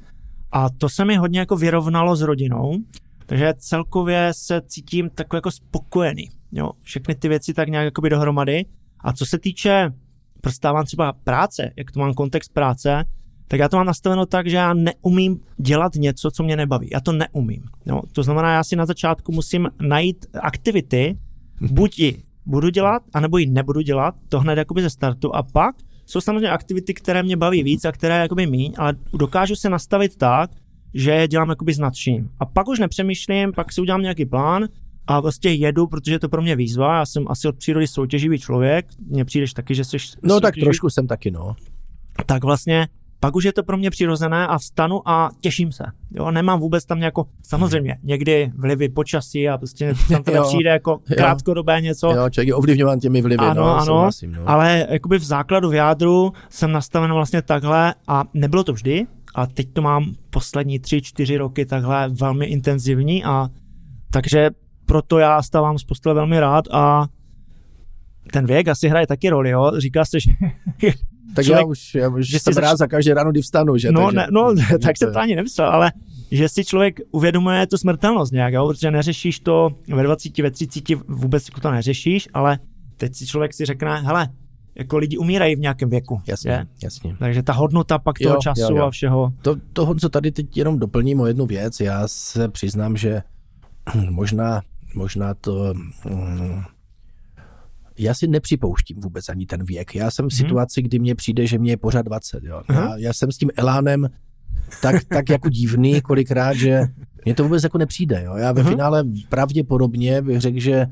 a to se mi hodně jako vyrovnalo s rodinou, takže celkově se cítím takový jako spokojený. Jo? Všechny ty věci tak nějak jakoby dohromady. A co se týče prostávám třeba práce, jak to mám kontext práce, tak já to mám nastaveno tak, že já neumím dělat něco, co mě nebaví. Já to neumím. Jo? To znamená, já si na začátku musím najít aktivity, buď ji budu dělat, anebo ji nebudu dělat, to hned jakoby ze startu a pak jsou samozřejmě aktivity, které mě baví víc a které jakoby míň, ale dokážu se nastavit tak, že je dělám jakoby s nadšením. A pak už nepřemýšlím, pak si udělám nějaký plán a prostě jedu, protože je to pro mě výzva, já jsem asi od přírody soutěživý člověk, mně přijdeš taky, že jsi No tak trošku jsem taky, no. Tak vlastně pak už je to pro mě přirozené a vstanu a těším se. Jo, nemám vůbec tam nějakou, samozřejmě, někdy vlivy počasí a prostě tam to nepřijde jako krátkodobé něco. Jo, člověk je ovlivňován těmi vlivy, ano, no, ano, souhlasím, no. ale jakoby v základu, v jádru jsem nastaven vlastně takhle a nebylo to vždy, a teď to mám poslední tři, čtyři roky takhle velmi intenzivní a takže proto já stávám z postele velmi rád a ten věk asi hraje taky roli, jo. Říká se, že tak člověk, já už, já už že jsem zač... rád za každý ráno, kdy vstanu, že? No, takže, ne, no tak se to ani nemyslel, ale že si člověk uvědomuje tu smrtelnost nějak, jo? protože neřešíš to ve 20, ve 30, vůbec to neřešíš, ale teď si člověk si řekne, hele, jako lidi umírají v nějakém věku. Jasně, je? jasně. Takže ta hodnota pak toho jo, času jo, jo. a všeho. To, toho, co tady teď jenom doplním o jednu věc, já se přiznám, že možná, možná to... Mm, já si nepřipouštím vůbec ani ten věk. Já jsem v hmm. situaci, kdy mně přijde, že mě je pořád 20. Jo. Já, já jsem s tím elánem tak, tak jako divný kolikrát, že mně to vůbec jako nepřijde. Jo. Já ve hmm. finále pravděpodobně bych řekl, že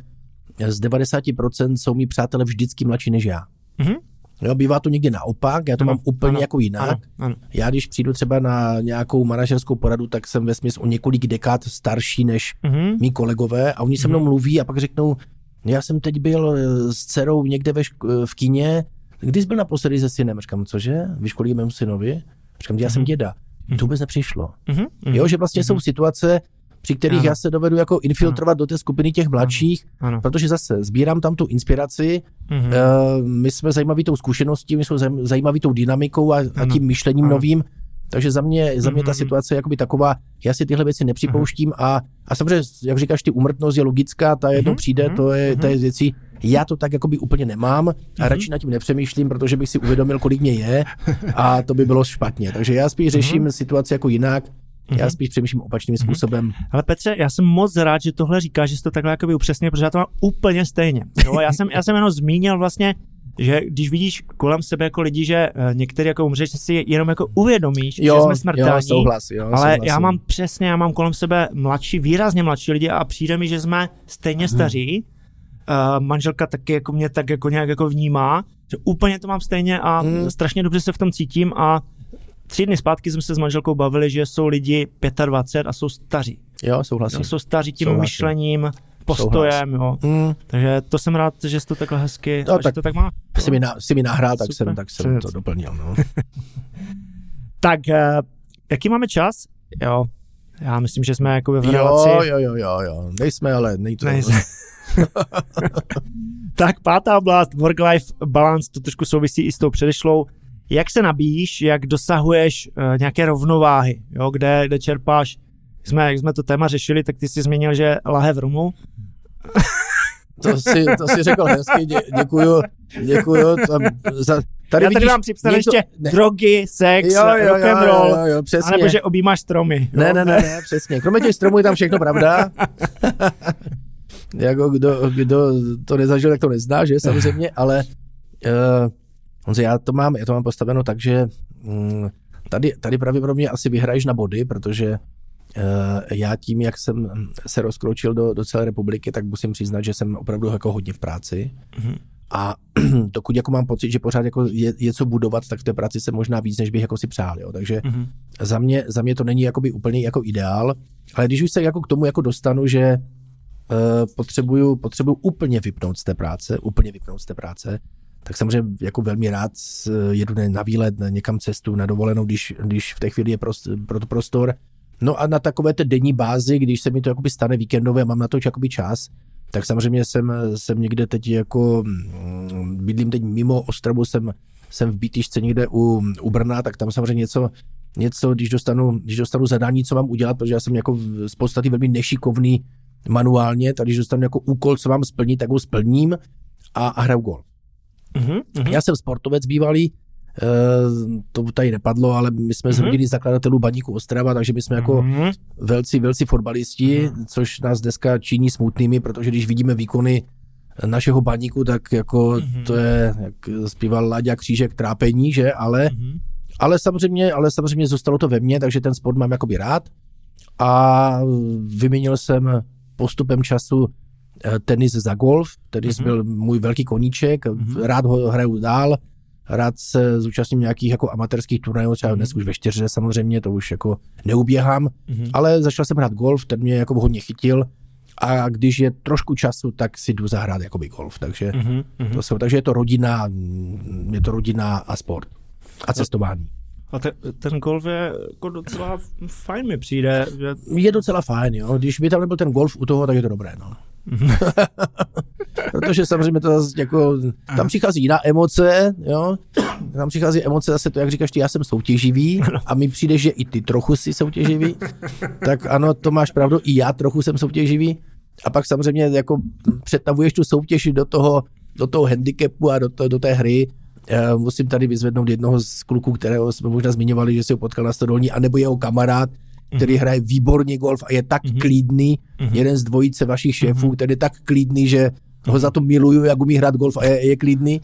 z 90% jsou mi přátelé vždycky mladší než já. hmm Jo, bývá to někdy naopak, já to ano, mám úplně ano, jako jinak. Ano, ano. Já když přijdu třeba na nějakou manažerskou poradu, tak jsem ve smyslu o několik dekád starší než mm-hmm. mý kolegové a oni se mnou mm-hmm. mluví a pak řeknou, já jsem teď byl eh, s dcerou někde ve šk- v kině, kdy jsi byl naposledy se synem? Říkám, cože? Víš, kolik je mému synovi? Říkám, já jsem mhm. děda. Mm-hmm. To vůbec nepřišlo. Mm-hmm. Jo, že vlastně mm-hmm. jsou situace, při kterých ano. já se dovedu jako infiltrovat ano. do té skupiny těch mladších, ano. Ano. protože zase sbírám tam tu inspiraci, mm-hmm. uh, my jsme zajímaví tou zkušeností, my jsme zajímaví tou dynamikou a, a tím myšlením ano. novým, takže za mě, za mě ta mhm. situace je jakoby taková, já si tyhle věci nepřipouštím a, a samozřejmě, jak říkáš, ty umrtnost je logická, ta jednou mhm. přijde, to je, to je věcí, já to tak jakoby úplně nemám a radši nad tím nepřemýšlím, protože bych si uvědomil, kolik mě je a to by bylo špatně. Takže já spíš řeším situaci jako jinak, já spíš přemýšlím opačným způsobem. Ale Petře, já jsem moc rád, že tohle říkáš, že jsi to takhle jakoby upřesně, protože já to mám úplně stejně. Jo, já, jsem, já jsem jenom zmínil vlastně že když vidíš kolem sebe jako lidi, že uh, některý jako umřeš, si jenom jako uvědomíš, jo, že jsme smrtelní. Jo, souhlas, jo, ale souhlasím. já mám přesně, já mám kolem sebe mladší, výrazně mladší lidi a přijde mi, že jsme stejně hmm. staří. Uh, manželka taky jako mě tak jako nějak jako vnímá, že úplně to mám stejně a hmm. strašně dobře se v tom cítím a tři dny zpátky jsme se s manželkou bavili, že jsou lidi 25 a jsou staří. Jo, souhlasím. Jsou staří tím souhlasím. myšlením, postojem, jo. Mm. Takže to jsem rád, že jsi to takhle hezky, no, tak, to tak má. Jsi mi, na, jsi mi nahrál, tak jsem, tak jsem to doplnil, no. tak, uh, jaký máme čas? Jo, já myslím, že jsme jako ve relaci. Jo, jo, jo, jo, jo. Nejsme, ale nejto. Nejsme. tak pátá oblast, work-life balance, to trošku souvisí i s tou předešlou. Jak se nabíjíš, jak dosahuješ uh, nějaké rovnováhy, jo, kde, kde čerpáš jsme, jak jsme to téma řešili, tak ty jsi zmínil, že lahev rumu. To si, to si řekl hezky, dě, děkuju, děkuju. Tam, za, tady Já tady vám připsal ještě ne. drogy, sex, jo, jo, rock and roll, jo, jo, jo, přesně. anebo že objímáš stromy. Jo? Ne, ne, ne, ne, přesně. Kromě těch stromů je tam všechno pravda. jako kdo, kdo to nezažil, tak to nezná, že samozřejmě, ale uh, já to mám, já to mám postaveno tak, že um, tady, tady pravděpodobně asi vyhraješ na body, protože já tím, jak jsem se rozkročil do, do celé republiky, tak musím přiznat, že jsem opravdu jako hodně v práci. Mm-hmm. A dokud jako mám pocit, že pořád jako je, je co budovat, tak v té práci se možná víc, než bych jako si přál. Jo. Takže mm-hmm. za, mě, za mě to není jakoby úplně jako ideál, ale když už se jako k tomu jako dostanu, že uh, potřebuju, potřebuju úplně vypnout z té práce, úplně vypnout z té práce, tak samozřejmě jako velmi rád jedu na výlet, na někam cestu, na dovolenou, když, když v té chvíli je prost, pro to prostor, No a na takové té denní bázi, když se mi to jakoby stane víkendové mám na to jakoby čas, tak samozřejmě jsem, jsem někde teď jako, mm, bydlím teď mimo Ostravu, jsem, jsem v Bítyšce někde u, u Brna, tak tam samozřejmě něco, něco když, dostanu, když dostanu zadání, co mám udělat, protože já jsem jako z podstaty velmi nešikovný manuálně, tak když dostanu jako úkol, co mám splnit, tak ho splním a, a hraju gol. Mm-hmm. Já jsem sportovec bývalý, to tady nepadlo, ale my jsme mm-hmm. z mhm. rodiny zakladatelů Baníku Ostrava, takže my jsme jako mm-hmm. velcí, velcí fotbalisti, mm-hmm. což nás dneska činí smutnými, protože když vidíme výkony našeho baníku, tak jako mm-hmm. to je, jak zpíval Láďa Křížek, trápení, že, ale, mm-hmm. ale samozřejmě, ale samozřejmě zůstalo to ve mně, takže ten sport mám jakoby rád a vyměnil jsem postupem času eh, tenis za golf, tenis mm-hmm. byl můj velký koníček, mm-hmm. rád ho hraju dál, rád se zúčastním nějakých jako amatérských turnajů, třeba dnes už ve čtyřře samozřejmě, to už jako neuběhám, Mhm. ale začal jsem hrát golf, ten mě jako hodně chytil a když je trošku času, tak si jdu zahrát jakoby golf, takže, Mhm. Mhm. to jsou, takže je to rodina, je to rodina a sport a cestování. A te, ten golf je jako docela fajn mi přijde, že Je docela fajn, jo. Když by tam nebyl ten golf u toho, tak je to dobré, no. Protože samozřejmě to zase jako, tam přichází jiná emoce, jo. Tam přichází emoce zase to, jak říkáš ty, já jsem soutěživý a mi přijde, že i ty trochu jsi soutěživý. Tak ano, to máš pravdu, i já trochu jsem soutěživý. A pak samozřejmě jako přetavuješ tu soutěž do toho, do toho handicapu a do, to, do té hry. Eh, Musím tady vyzvednout jednoho z kluků, kterého jsme možná zmiňovali, že si ho potkal na Stodolní, anebo jeho kamarád, který hraje výborně golf a je tak Mhm. klidný, Mhm. jeden z dvojice vašich šéfů, Mhm. který je tak klidný, že ho za to miluju, jak umí hrát golf a je, je klidný,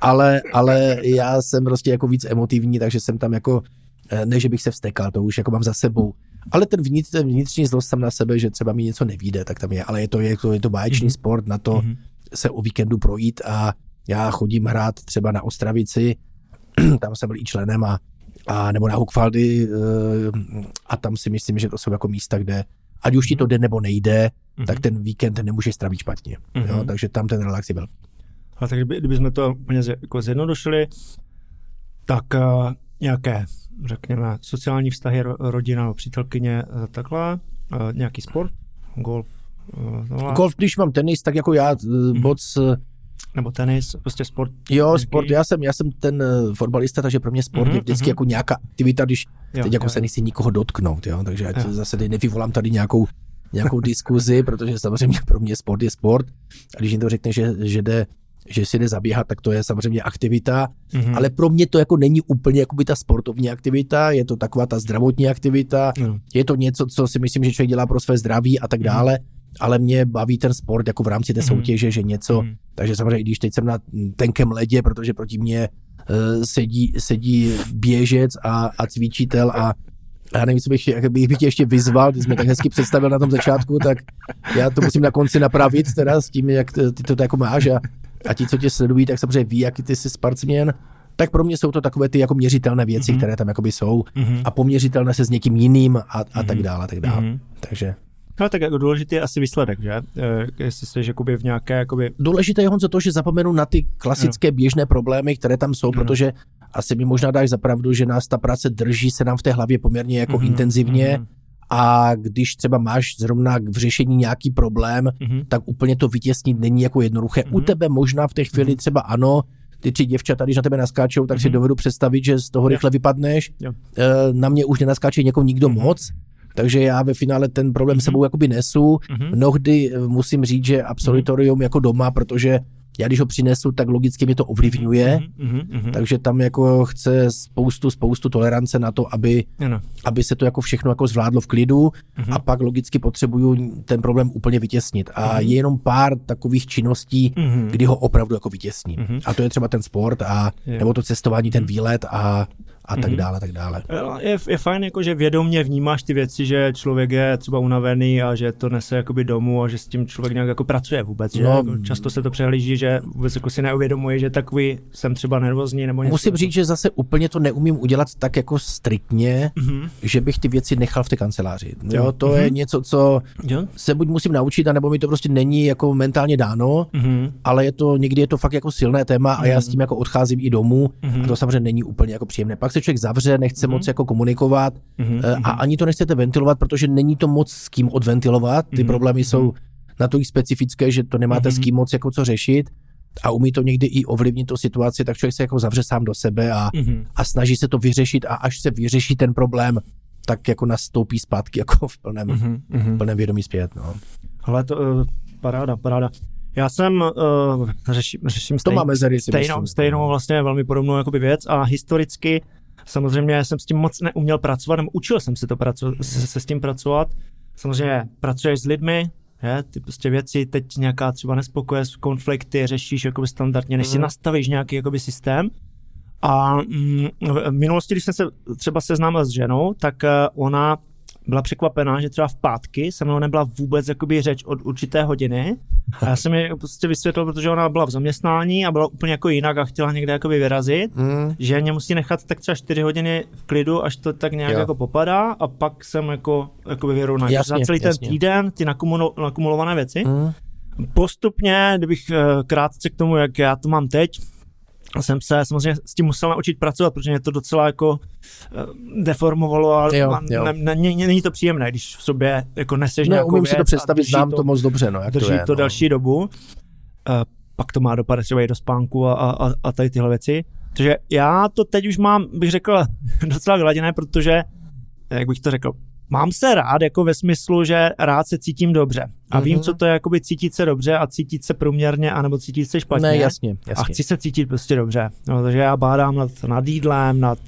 ale, ale já jsem prostě jako víc emotivní, takže jsem tam jako, eh, ne, že bych se vstekal, to už jako mám za sebou. Ale ten, vnitř, ten vnitřní zlost sam na sebe, že třeba mi něco nevíde, tak tam je, ale je to, je to, je to báječný Mhm. sport na to Mhm. se o víkendu projít a já chodím hrát třeba na Ostravici, tam jsem byl i členem a, a nebo na Hukfaldy eh, a tam si myslím, že to jsou jako místa, kde ať už ti to jde nebo nejde, Mhm. tak ten víkend nemůžeš strávit špatně. Mhm. Jo, takže tam ten relax je velký. Ale tak kdyby, kdybychom to úplně z, jako zjednodušili, tak uh, nějaké, řekněme, sociální vztahy, ro, rodina, přítelkyně, eh, takhle, uh, nějaký sport, golf, uh, tohle, Golf, když mám tenis, tak jako já Mhm. mm moc, nebo tenis, prostě sport. jo, Nějaký- sport, já jsem, já jsem ten eh, fotbalista, takže pro mě sport Mhm, je vždycky mhm. jako nějaká aktivita, když Jo, teď jako jo, se nechci nikoho dotknout, jo, takže ať Jo. zase tady nevyvolám tady nějakou, nějakou diskuzi, protože samozřejmě pro mě sport je sport a když někdo řekne, že, že jde že si jde zaběhat, tak to je samozřejmě aktivita, Mhm. ale pro mě to jako není úplně jakoby ta sportovní aktivita, je to taková ta zdravotní aktivita, No. je to něco, co si myslím, že člověk dělá pro své zdraví a tak dále, ale mě baví ten sport jako v rámci té Mhm. soutěže, že něco, Mhm. takže samozřejmě i když teď jsem na tenkém ledě, protože proti mně uh, sedí, sedí běžec a, a cvičitel a já nevím, co bych, jak bych, bych tě ještě vyzval, ty jsi mě tak hezky představil na tom začátku, tak já to musím na konci napravit teda s tím, jak ty to jako máš a, a ti, co tě sledují, tak samozřejmě ví, jaký ty jsi sportsmen, tak pro mě jsou to takové ty jako měřitelné věci, Mhm. které tam jakoby jsou Mhm. a poměřitelné se s někým jiným a, a tak Mhm. dále, a tak dále. Mhm. Takže No tak jako důležitý je asi výsledek, že? Eh, Jestli jsi jakoby v nějaké, jakoby, důležité je Honzo to, že zapomenu na ty klasické běžné problémy, které tam jsou, Ano. protože asi mi možná dáš za pravdu, že nás ta práce drží se nám v té hlavě poměrně jako Mhm, intenzivně mhm, a když třeba máš zrovna v řešení nějaký problém, mhm. tak úplně to vytěsnit není jako jednoduché. U Mhm. tebe možná v té chvíli Mhm. třeba ano, ty tři děvčata, když na tebe naskáčou, tak si Mhm. dovedu představit, že z toho rychle vypadneš. Jo. Eh, Na mě už nenaskáče někoho nikdo Mhm. moc, takže já ve finále ten problém Mhm. sebou jakoby nesu. Mhm. Mnohdy eh, musím říct, že absolutorium jako doma, protože já když ho přinesu, tak logicky mě to ovlivňuje, Mhm, mhm, mhm. takže tam jako chce spoustu, spoustu tolerance na to, aby, Ano. aby se to jako všechno jako zvládlo v klidu Mhm. a pak logicky potřebuju ten problém úplně vytěsnit. A Mhm. je jenom pár takových činností, Mhm. kdy ho opravdu jako vytěsním. Mhm. A to je třeba ten sport a nebo to cestování, ten výlet a, a tak Mhm. dále, tak dále. Je, je fajn, jako, že vědomě vnímáš ty věci, že člověk je třeba unavený a že to nese jakoby domů a že s tím člověk nějak jako pracuje vůbec. Že? No, jako často se to přehlíží, že vůbec jako si neuvědomuje, že takový jsem třeba nervózní nebo něco. Musím říct, že zase úplně to neumím udělat tak jako striktně, Mhm. že bych ty věci nechal v té kanceláři. Jo, to je Mhm. něco, co Jo? se buď musím naučit, anebo mi to prostě není jako mentálně dáno, Mhm. ale je to, někdy je to fakt jako silné téma a já Mhm. s tím jako odcházím i domů Mhm. a to samozřejmě není úplně jako příjemné. Pak se člověk zavře, nechce Mhm. moc jako komunikovat Mhm. eh, a ani to nechcete ventilovat, protože není to moc s kým odventilovat. Ty Mhm. problémy jsou natolik specifické, že to nemáte s Mhm. kým moc jako co řešit a umí to někdy i ovlivnit tu situaci, tak člověk se jako zavře sám do sebe a, Mhm. a snaží se to vyřešit a až se vyřeší ten problém, tak jako nastoupí zpátky jako v plném, Mhm. Mhm. plném vědomí zpět. No. Ale to, uh, paráda, paráda. Já jsem, uh, řeším, řeším To stejn, má mezery, si stejnou, myslím. stejnou vlastně velmi podobnou jakoby věc a historicky samozřejmě jsem s tím moc neuměl pracovat, nebo učil jsem se to pracovat, se, se s tím pracovat. Samozřejmě pracuješ s lidmi, je, ty prostě věci, teď nějaká třeba nespokojenost, konflikty řešíš jakoby standardně, než si Mhm. nastavíš nějaký jakoby systém. A mm, v minulosti, když jsem se třeba seznámil s ženou, tak eh, ona byla překvapená, že třeba v pátky se mnou nebyla vůbec jakoby řeč od určité hodiny. A já jsem mi prostě vysvětlil, protože ona byla v zaměstnání a byla úplně jako jinak a chtěla někde jakoby vyrazit, Mm. že mě musí nechat tak třeba 4 hodiny v klidu, až to tak nějak Jo. jako popadá a pak jsem jako, jakoby vyrovnat. Jasně, Za celý ten jasně. týden ty nakumulo, nakumulované věci. Mm. Postupně, kdybych eh, krátce k tomu, jak já to mám teď, jsem se samozřejmě s tím musel naučit pracovat, protože mě to docela jako eh, deformovalo a Jo, a jo. ne, ne, ne, není to příjemné, když v sobě jako neseš No, nějakou umím si to věc a představit, znám to, to moc dobře, no, jak drží to je. to no. delší dobu. Eh, pak to má dopad třeba i do spánku a, a, a- a tady tyhle věci. Takže já to teď už mám, bych řekl, docela vyladěné, protože, jak bych to řekl, mám se rád jako ve smyslu, že rád se cítím dobře. A vím, Mhm. co to je jakoby cítit se dobře a cítit se průměrně, anebo cítit se špatně. Ne, jasně, A jasně. chci se cítit prostě dobře. No, takže já bádám nad, nad jídlem, nad,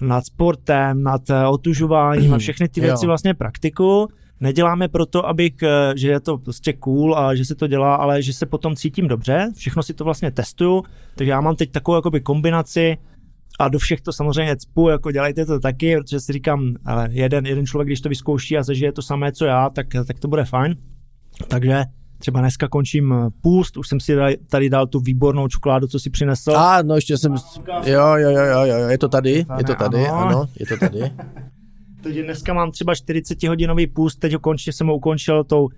nad sportem, nad eh, otužováním a všechny ty Jo. věci vlastně praktiku. Neděláme proto, abych, eh, že je to prostě cool a že se to dělá, ale že se potom cítím dobře. Všechno si to vlastně testuju, takže já mám teď takovou jakoby kombinaci a do všech to samozřejmě cpu, jako dělejte to taky, protože si říkám, ale jeden, jeden člověk, když to vyzkouší a zažije to samé, co já, tak, tak to bude fajn. Takže třeba dneska končím eh, půst, už jsem si tady- dal tu výbornou čokoládu, co si přinesl. A, no ještě jsem, jo, jo, jo, jo, jo, je to tady, je to tady, Ano. ano, je to tady. Takže dneska mám třeba 40 hodinový půst, teď ho konečně jsem ho ukončil tou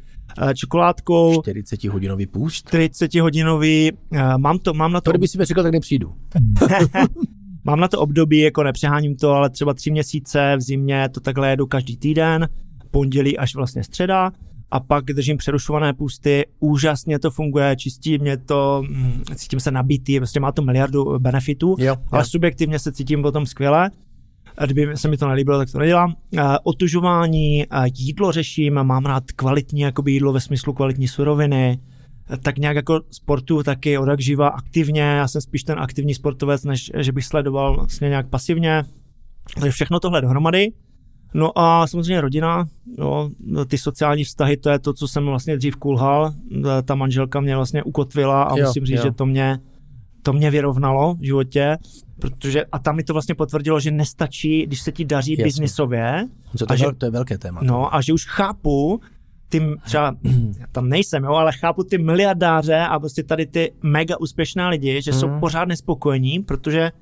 eh, čokoládkou. 40 hodinový půst. 40 hodinový, eh, mám to, mám na to, To kdyby si mi řekl, tak nepřijdu. mám na to období, jako nepřeháním to, ale třeba tři měsíce v zimě to takhle jedu každý týden, pondělí až vlastně středa a pak držím přerušované pusty, úžasně to funguje, čistí mě to, mm, cítím se nabitý, prostě má to miliardu benefitů, Jo, ale jo. subjektivně se cítím potom skvěle. A Kdyby se mi to nelíbilo, tak to nedělám. Otužování, jídlo řeším, mám rád kvalitní jakoby jídlo ve smyslu kvalitní suroviny, tak nějak jako sportu taky od jak živa aktivně, já jsem spíš ten aktivní sportovec, než že bych sledoval vlastně nějak pasivně. Takže všechno tohle dohromady. No a samozřejmě rodina, jo, ty sociální vztahy, to je to, co jsem vlastně dřív kulhal. Ta manželka mě vlastně ukotvila a Jo, musím říct, jo. že to mě, to mě vyrovnalo v životě, protože a tam mi to vlastně potvrdilo, že nestačí, když se ti daří Jasně. biznisově, Co to, a je, že- to je velké téma. no a že už chápu, ty třeba, já tam nejsem, jo, ale chápu ty miliardáře a prostě tady ty mega úspěšné lidi, že jsou Mhm. pořád nespokojení, protože eh,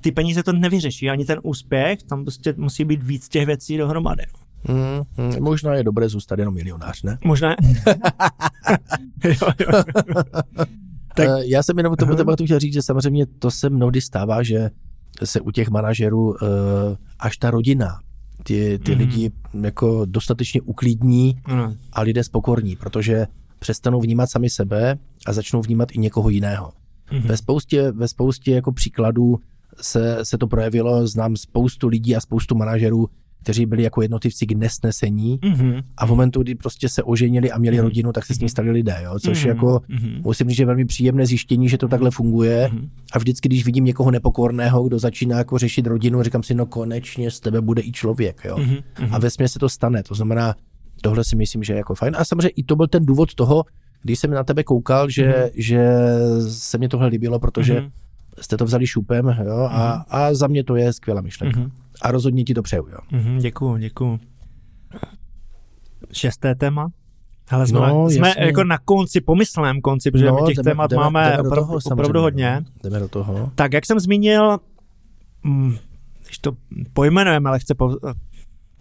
ty peníze to nevyřeší, ani ten úspěch, tam prostě musí být víc těch věcí dohromady. Mm, mm, možná je dobré zůstat jenom milionář, ne? Možná. jo, jo. Tak- Tak, já jsem jenom k tomu Aha. tématu chtěl říct, že samozřejmě to se mnohdy stává, že se u těch manažerů eh, až ta rodina, ty, ty Mhm. lidi jako dostatečně uklidní Ano. a lidé spokorní, protože přestanou vnímat sami sebe a začnou vnímat i někoho jiného. Mhm. Ve spoustě, ve spoustě jako příkladů se, se to projevilo, znám spoustu lidí a spoustu manažerů, kteří byli jako jednotlivci k nesnesení Mhm. a v momentu, kdy prostě se oženili a měli Mhm. rodinu, tak se s ní stali lidé, jo? což Mhm. jako Mhm. musím říct, že je velmi příjemné zjištění, že to takhle funguje Mhm. a vždycky, když vidím někoho nepokorného, kdo začíná jako řešit rodinu, říkám si, no konečně z tebe bude i člověk, jo. Mhm. A ve se to stane, to znamená, tohle si myslím, že je jako fajn. A samozřejmě i to byl ten důvod toho, když jsem na tebe koukal, že, Mhm. že se mě tohle líbilo, protože Mhm. jste to vzali šupem, jo, a, a za mě to je skvělá myšlenka. Mhm. A rozhodně ti to přeju, jo. Mhm, děkuju, děkuju. Šesté téma? Ale jsme, No, jsme jasně. jako na konci, pomyslném konci, protože my těch jdeme- témat jdeme- máme jdeme opravdu, toho opravdu hodně. no. Jdeme do toho. Tak jak jsem zmínil, mm, když to pojmenujeme lehce po,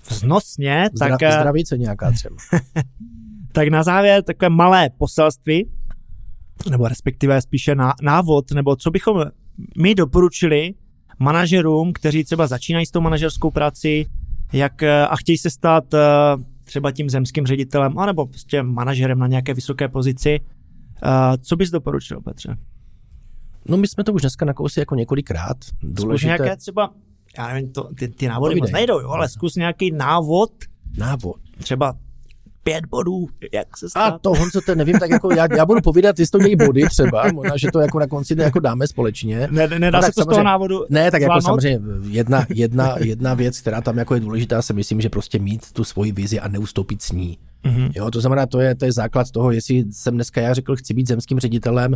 vznosně, Zdra, tak, eh, zdravíce nějaká třeba. tak na závěr takové malé poselství, nebo respektive spíše ná, návod, nebo co bychom my doporučili manažerům, kteří třeba začínají s tou manažerskou prací, jak eh, a chtějí se stát eh, třeba tím zemským ředitelem, anebo prostě manažerem na nějaké vysoké pozici. Eh, Co bys doporučil, Petře? No my jsme to už dneska nakousli jako několikrát. Zkus Důležité nějaké třeba, já nevím, to, ty, ty návody Povídej. moc nejdou, jo, ale zkus nějaký návod, návod. třeba pět bodů, jak se stát. A to, Honzo, to nevím, tak jako já, já budu povídat, jestli to mějí body třeba, možná, že to jako na konci jako dáme společně. Ne, ne, nedá No se tak to z toho samozřejmě- návodu Ne, tak jako samozřejmě jedna, jedna, jedna věc, která tam jako je důležitá, si myslím, že prostě mít tu svoji vizi a neustoupit s ní. Mhm. Jo, to znamená, to je, to je základ toho, jestli jsem dneska já řekl, chci být zemským ředitelem,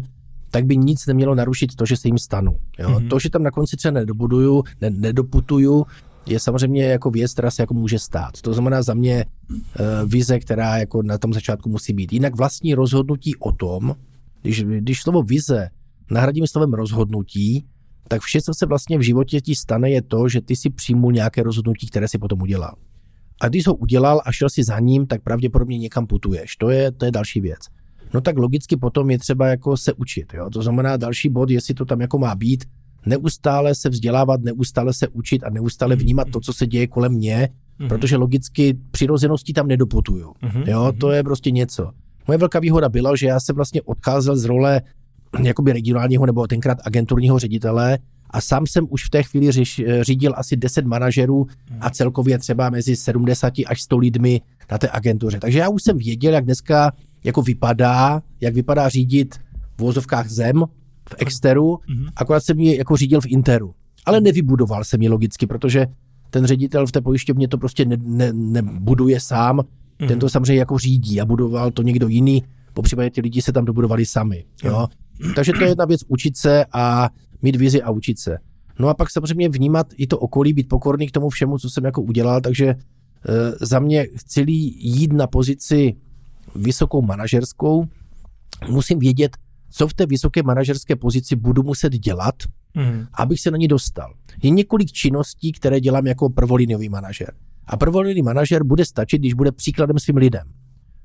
tak by nic nemělo narušit to, že se jim stanu. Jo? Mhm. Mm-hmm. To, že tam na konci třeba nedobuduju, ne, nedoputuju, je samozřejmě jako věc, která se jako může stát. To znamená za mě uh, vize, která jako na tom začátku musí být. Jinak vlastní rozhodnutí o tom, když, když slovo vize nahradíme slovem rozhodnutí, tak vše, co se vlastně v životě ti stane, je to, že ty si přijmul nějaké rozhodnutí, které si potom udělal. A když ho udělal a šel si za ním, tak pravděpodobně někam putuješ. To je, to je další věc. No tak logicky potom je třeba jako se učit. Jo? To znamená další bod, jestli to tam jako má být, neustále se vzdělávat, neustále se učit a neustále vnímat to, co se děje kolem mě, mm-hmm. protože logicky přirozeností tam nedoputuju. Mm-hmm. Jo, to je prostě něco. Moje velká výhoda byla, že já jsem vlastně odcházel z role jakoby regionálního nebo tenkrát agenturního ředitele a sám jsem už v té chvíli řiš, řídil asi 10 manažerů a celkově třeba mezi 70 až 100 lidmi na té agentuře. Takže já už jsem věděl, jak dneska jako vypadá, jak vypadá řídit v vozovkách zem v Exteru, mm-hmm. akorát jsem ji jako řídil v Interu. Ale nevybudoval jsem ji logicky, protože ten ředitel v té pojišťovně to prostě ne, ne, nebuduje sám, mm-hmm. ten to samozřejmě jako řídí a budoval to někdo jiný, po případě ty lidi se tam dobudovali sami. Jo? Takže to je jedna věc učit se a mít vizi a učit se. No a pak samozřejmě vnímat i to okolí, být pokorný k tomu všemu, co jsem jako udělal, takže e, za mě chci jít na pozici vysokou manažerskou, musím vědět, co v té vysoké manažerské pozici budu muset dělat, mm. abych se na ní dostal. Je několik činností, které dělám jako prvoliniový manažer. A prvoliniový manažer bude stačit, když bude příkladem svým lidem.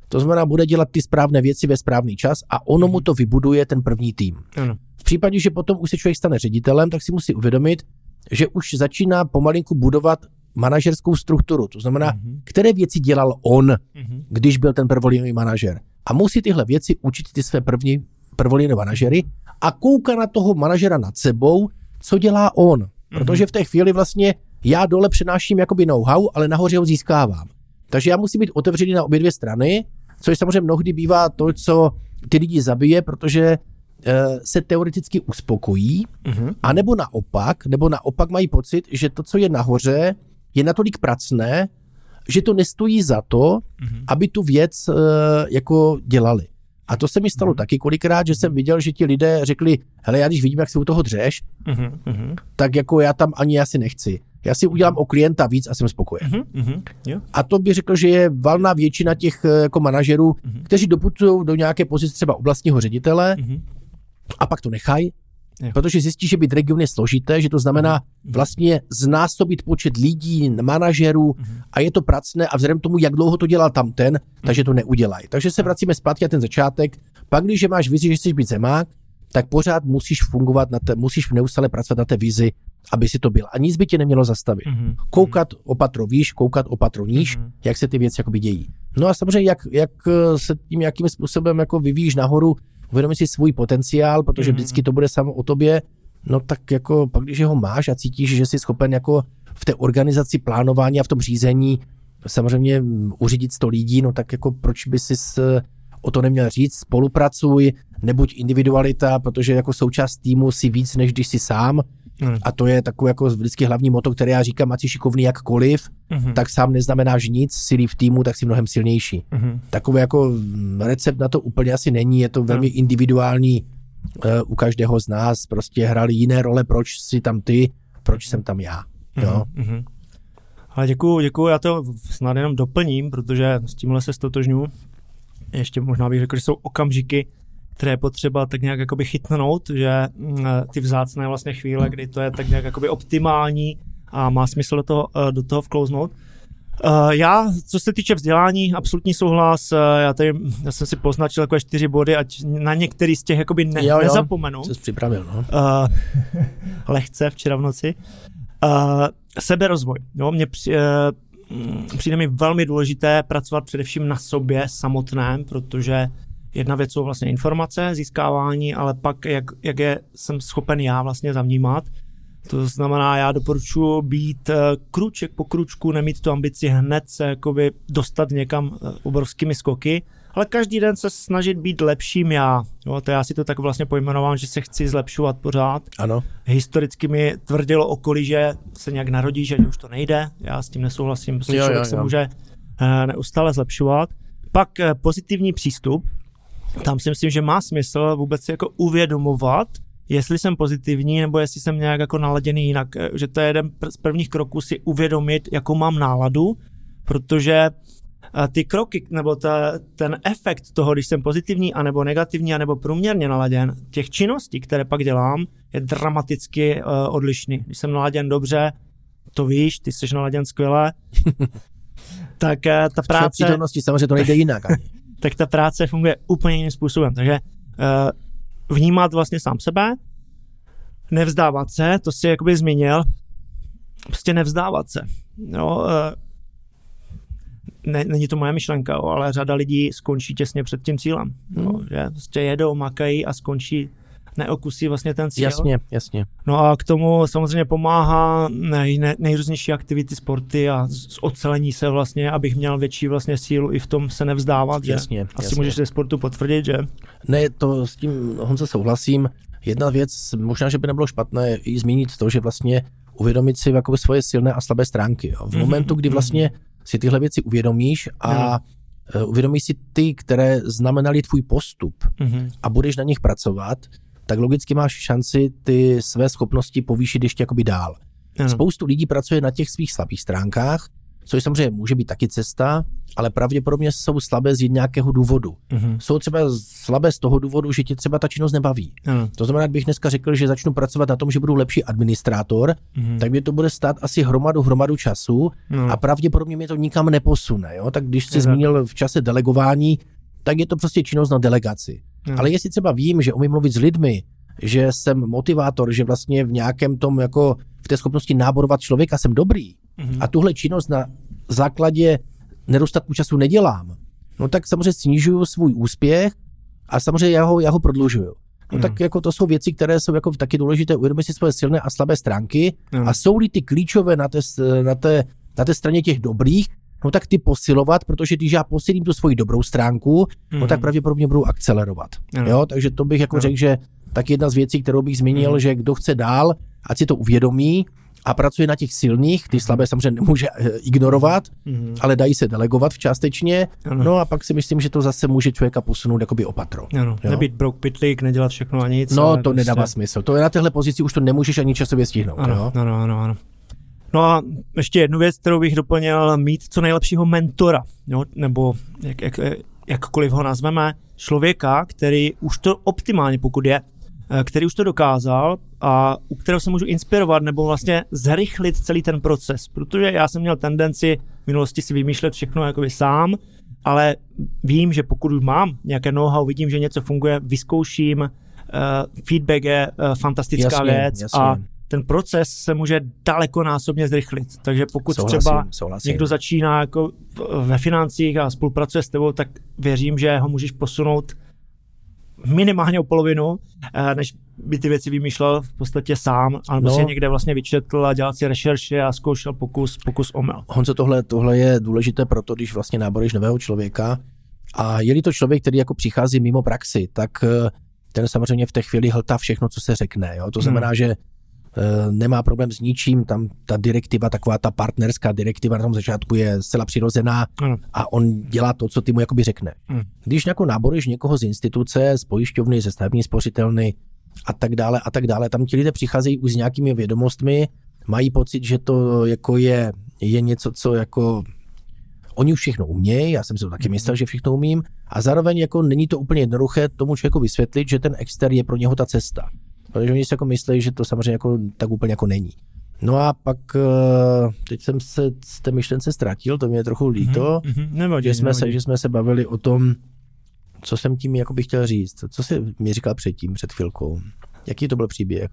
To znamená, bude dělat ty správné věci ve správný čas a ono mu to vybuduje ten první tým. Ano. V případě, že potom už se člověk stane ředitelem, tak si musí uvědomit, že už začíná pomalinku budovat manažerskou strukturu. To znamená, uh-huh. které věci dělal on, uh-huh. když byl ten prvolinový manažer. A musí tyhle věci učit ty své první prvoliniové manažery a kouká na toho manažera nad sebou, co dělá on. Uh-huh. Protože v té chvíli vlastně já dole přenáším jakoby know-how, ale nahoře ho získávám. Takže já musím být otevřený na obě dvě strany což samozřejmě mnohdy bývá to, co ty lidi zabije, protože eh, se teoreticky uspokojí, uh-huh. anebo naopak, nebo naopak mají pocit, že to, co je nahoře, je natolik pracné, že to nestojí za to, uh-huh. aby tu věc uh, jako dělali. A to se mi stalo uh-huh. taky kolikrát, že jsem viděl, že ti lidé řekli, hele, já když vidím, jak se u toho dřeš, uh-huh. tak jako já tam ani asi nechci. Já si udělám o klienta víc a jsem spokojen. Uh-huh, uh-huh, yeah. A to bych řekl, že je valná většina těch eh, jako manažerů, uh-huh. kteří doputují do nějaké pozice třeba oblastního ředitele uh-huh. a pak to nechají, protože zjistí, že být region je složité, že to znamená uh-huh. vlastně znásobit počet lidí, manažerů uh-huh. a je to pracné a vzhledem tomu, jak dlouho to dělal tamten, uh-huh. takže to neudělají. Takže se vracíme zpátky na ten začátek. Pak, když máš vizi, že chceš být zemák, tak pořád musíš fungovat, na té, musíš neustále pracovat na té vizi, aby si to byl. A nic by tě nemělo zastavit. Mm-hmm. Koukat opatro výš, koukat opatro níž, mm-hmm. jak se ty věci jakoby dějí. No a samozřejmě, jak, jak se tím, jakým způsobem jako vyvíjíš nahoru, uvědomí si svůj potenciál, protože mm-hmm. vždycky to bude samo o tobě, no tak jako pak, když ho máš a cítíš, že jsi schopen jako v té organizaci plánování a v tom řízení samozřejmě uřídit 100 lidí, no tak jako proč by si o to neměl říct, spolupracuj, nebuď individualita, protože jako součást týmu si víc, než když si sám. Mm. A to je takový jako vždycky hlavní moto, které já říkám, ať si šikovný jakkoliv, mm-hmm. tak sám neznamenáš nic, sílí v týmu, tak si mnohem silnější. Mm-hmm. Takový jako recept na to úplně asi není, je to velmi mm. individuální uh, u každého z nás, prostě hrali jiné role, proč si tam ty, proč jsem tam já. Mm-hmm. Jo? Mm-hmm. Ale děkuju, děkuju, já to snad jenom doplním, protože s tímhle se stotožňuji ještě možná bych řekl, že jsou okamžiky, které je potřeba tak nějak jakoby chytnout, že mm, ty vzácné vlastně chvíle, kdy to je tak nějak jakoby optimální a má smysl do toho, eh, do toho vklouznout. Uh, já, co se týče vzdělání, absolutní souhlas. Uh, já tady já jsem si poznačil jako čtyři body, ať na některý z těch jakoby ne, jo, jo, nezapomenu. Jsi připravil, no. Uh, lehce včera v noci. Uh, seberozvoj. Jo, mě při, uh, přijde mi velmi důležité pracovat především na sobě samotném, protože jedna věc jsou vlastně informace, získávání, ale pak jak, jak je jsem schopen já vlastně zavnímat. To znamená, já doporučuji být eh, kruček po kručku, nemít tu ambici hned se jakoby dostat někam eh, obrovskými skoky, ale každý den se snažit být lepším já. Jo, to já si to tak vlastně pojmenovám, že se chci zlepšovat pořád. Ano. Historicky mi tvrdilo okolí, že se nějak narodí, že už to nejde. Já s tím nesouhlasím, jo, člověk jo, jo. se může uh, neustále zlepšovat. Pak pozitivní přístup. Tam si myslím, že má smysl vůbec si jako uvědomovat, jestli jsem pozitivní, nebo jestli jsem nějak jako naladěný jinak. Eh, že to je jeden z prvních kroků si uvědomit, jakou mám náladu, protože eh, ty kroky, nebo ta, ten efekt toho, když jsem pozitivní, anebo negativní, anebo průměrně naladěn, těch činností, které pak dělám, je dramaticky uh, odlišný. Když jsem naladěn dobře, to víš, ty jsi naladěn skvěle, tak uh, ta práce... V přítomnosti samozřejmě to nejde jinak. tak ta práce funguje úplně jiným způsobem. Takže uh, vnímat vlastně sám sebe, nevzdávat se, to si jakoby zmínil, prostě nevzdávat se. Jo, uh, ne, není to moje myšlenka, jo, ale řada lidí skončí těsně před tím cílem. Hmm. Jo, že prostě jedou, makají a skončí neokusí vlastně ten cíl. Jasně, jasně. No a k tomu samozřejmě pomáhá nej, nej, nejrůznější aktivity, sporty a ocelení se vlastně, abych měl větší vlastně sílu i v tom se nevzdávat. Jasně, že? Asi jasně. můžeš ze sportu potvrdit, že? Ne, to s tím Honza souhlasím. Jedna věc, možná, že by nebylo špatné i zmínit to, že vlastně uvědomit si jako svoje silné a slabé stránky. Jo. V mm-hmm, momentu, kdy vlastně si tyhle věci uvědomíš a mm. uvědomíš si ty, které znamenaly tvůj postup mm-hmm. a budeš na nich pracovat, tak logicky máš šanci ty své schopnosti povýšit ještě jakoby dál. Ano. Spoustu lidí pracuje na těch svých slabých stránkách, což samozřejmě může být taky cesta, ale pravděpodobně jsou slabé z nějakého důvodu. Uh-huh. Jsou třeba slabé z toho důvodu, že ti třeba ta činnost nebaví. Uh-huh. To znamená, kdybych dneska řekl, že začnu pracovat na tom, že budu lepší administrátor, uh-huh. tak mě to bude stát asi hromadu, hromadu času uh-huh. a pravděpodobně mě to nikam neposune. Jo? Tak když jsi zmínil v čase delegování, tak je to prostě činnost na delegaci. Hmm. Ale jestli třeba vím, že umím mluvit s lidmi, že jsem motivátor, že vlastně v nějakém tom jako v té schopnosti náborovat člověka jsem dobrý hmm. a tuhle činnost na základě nedostatku času nedělám, no tak samozřejmě snižuju svůj úspěch a samozřejmě já ho, já ho prodlužuju. No hmm. tak jako to jsou věci, které jsou jako taky důležité, uvědomit si svoje silné a slabé stránky hmm. a jsou-li ty klíčové na té, na, té, na té straně těch dobrých, no tak ty posilovat, protože když já posilím tu svoji dobrou stránku, mm-hmm. no tak mhm. pravděpodobně budu akcelerovat. Mm. Jo, takže to bych jako mm. řekl, že tak jedna z věcí, kterou bych zmínil, mm. že kdo chce dál, ať si to uvědomí a pracuje na těch silných, ty mhm. slabé samozřejmě nemůže eh, ignorovat, mm. ale dají se delegovat v částečně, ano. no a pak si myslím, že to zase může člověka posunout jakoby opatro. Ano, jo? nebýt broke pitlík, nedělat všechno a nic. No to prostě... nedává smysl, to je na téhle pozici už to nemůžeš ani časově stihnout. Ano, jo? ano, ano, ano. No a ještě jednu věc, kterou bych doplnil, mít co nejlepšího mentora, jo? nebo jak, jak, jakkoliv ho nazveme, člověka, který už to optimálně, pokud je, eh, který už to dokázal a u kterého se můžu inspirovat nebo vlastně zrychlit celý ten proces, protože já jsem měl tendenci v minulosti si vymýšlet všechno jakoby sám, ale vím, že pokud už mám nějaké know-how, vidím, že něco funguje, vyzkouším, uh, feedback je uh, fantastická jasně, věc jasně. a ten proces se může daleko násobně zrychlit. Takže pokud souhlasím, třeba souhlasím. někdo začíná jako ve financích a spolupracuje s tebou, tak věřím, že ho můžeš posunout minimálně o polovinu, eh, než by ty věci vymýšlel v podstatě sám, ale no. si někde vlastně vyčetl a dělal si rešerše a zkoušel pokus, pokus omyl. Honzo, tohle, tohle je důležité proto, když vlastně náboruješ nového člověka a je to člověk, který jako přichází mimo praxi, tak eh, ten samozřejmě v té chvíli hltá všechno, co se řekne. Jo? To znamená, hmm. že nemá problém s ničím, tam ta direktiva, taková ta partnerská direktiva na tom začátku je zcela přirozená mm. a on dělá to, co ty mu jakoby řekne. Mm. Když jako náboruješ někoho z instituce, z pojišťovny, ze stavební spořitelny a tak dále a tak dále, tam ti lidé přicházejí už s nějakými vědomostmi, mají pocit, že to jako je, je něco, co jako oni už všechno umějí, já jsem si to taky hmm. myslel, že všechno umím, a zároveň jako není to úplně jednoduché tomu člověku vysvětlit, že ten exter je pro něho ta cesta. Protože oni si jako myslí, že to samozřejmě jako, tak úplně jako není. No a pak eh, teď jsem se z té myšlence ztratil, to mě je trochu líto, mm-hmm, nevadí, že, jsme nevadí. se, že jsme se bavili o tom, co jsem tím jako bych chtěl říct. Co jsi mi říkal předtím, před chvilkou? Jaký to byl příběh?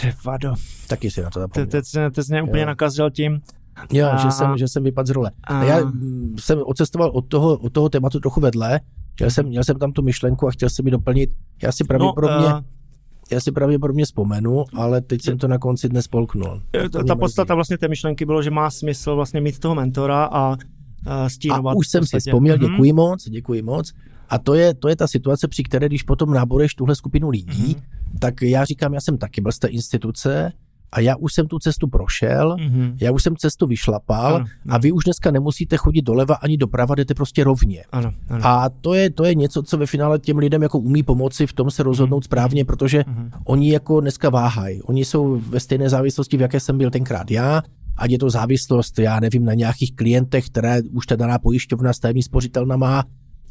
Ty vado. Taky si na to zapomněl. Teď, teď mě úplně nakazil tím. Jo, a... že, jsem, že jsem vypadl z role. A... Já mm, jsem ocestoval od toho, od toho tématu trochu vedle, měl jsem, měl jsem tam tu myšlenku a chtěl jsem mi doplnit, já si pravděpodobně... No, uh já si pravděpodobně vzpomenu, ale teď jsem to na konci dnes polknul. Ta, ta podstata vlastně té myšlenky bylo, že má smysl vlastně mít toho mentora a stínovat. A už jsem si vzpomněl, mm-hmm. děkuji moc, děkuji moc. A to je, to je ta situace, při které, když potom náboreš tuhle skupinu lidí, mm-hmm. tak já říkám, já jsem taky byl z té instituce a já už jsem tu cestu prošel, mm-hmm. já už jsem cestu vyšlapal ano, ano. a vy už dneska nemusíte chodit doleva ani doprava, jdete prostě rovně. Ano, ano. A to je, to je něco, co ve finále těm lidem jako umí pomoci v tom se rozhodnout mm-hmm. správně, protože mm-hmm. oni jako dneska váhají. Oni jsou ve stejné závislosti, v jaké jsem byl tenkrát já, ať je to závislost, já nevím, na nějakých klientech, které už ta daná pojišťovna stavební spořitelna má,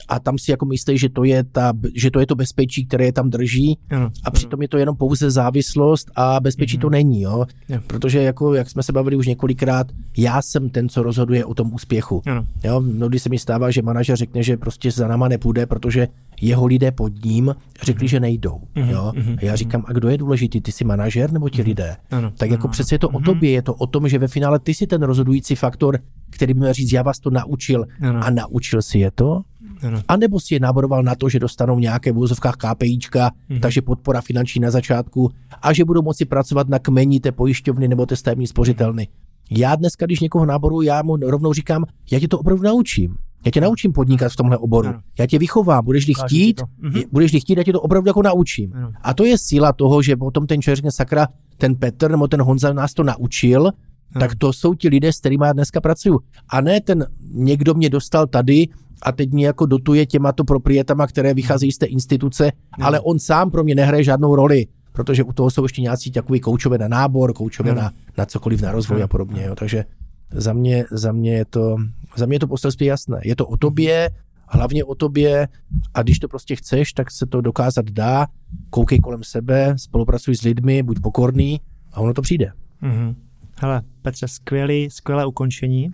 a tam si jako myslí, že to je, ta, že to, je to bezpečí, které je tam drží ano, a přitom ano. je to jenom pouze závislost a bezpečí mm-hmm. to není, jo? Protože jako, jak jsme se bavili už několikrát, já jsem ten, co rozhoduje o tom úspěchu. Ano. Jo? Mnohdy se mi stává, že manažer řekne, že prostě za náma nepůjde, protože jeho lidé pod ním řekli, mm-hmm. že nejdou. Mm-hmm. Jo? Mhm, a já mhm. říkám, a kdo je důležitý, ty jsi manažer nebo ti lidé? Ano, tak jako ano, přece je to o tobě, je to o tom, že ve finále ty jsi ten rozhodující faktor, který by měl říct, já vás to naučil ano. a naučil si je to, ano. A nebo si je náboroval na to, že dostanou nějaké v úzovkách KPIčka, mm-hmm. takže podpora finanční na začátku a že budou moci pracovat na kmení té pojišťovny nebo té stavební spořitelny. Já dneska, když někoho náboru, já mu rovnou říkám, já tě to opravdu naučím. Já tě naučím podnikat v tomhle oboru. Ano. Já tě vychovám. Budeš-li chtít, mm-hmm. budeš-li chtít, já tě to opravdu jako naučím. Ano. A to je síla toho, že potom ten člověk řekne, sakra, ten Petr nebo ten Honza nás to naučil, tak to jsou ti lidé, s kterými já dneska pracuju. A ne ten někdo mě dostal tady a teď mě jako dotuje těmato proprietama, které vycházejí z té instituce, no. ale on sám pro mě nehraje žádnou roli, protože u toho jsou ještě nějací takový koučové na nábor, koučové no. na, na cokoliv na rozvoj no. a podobně. Jo. Takže za mě, za mě je to, za mě je to poselství jasné. Je to o tobě, hlavně o tobě a když to prostě chceš, tak se to dokázat dá. Koukej kolem sebe, spolupracuj s lidmi, buď pokorný a ono to přijde. Mm-hmm. Hele, Petře, skvělý, skvělé ukončení.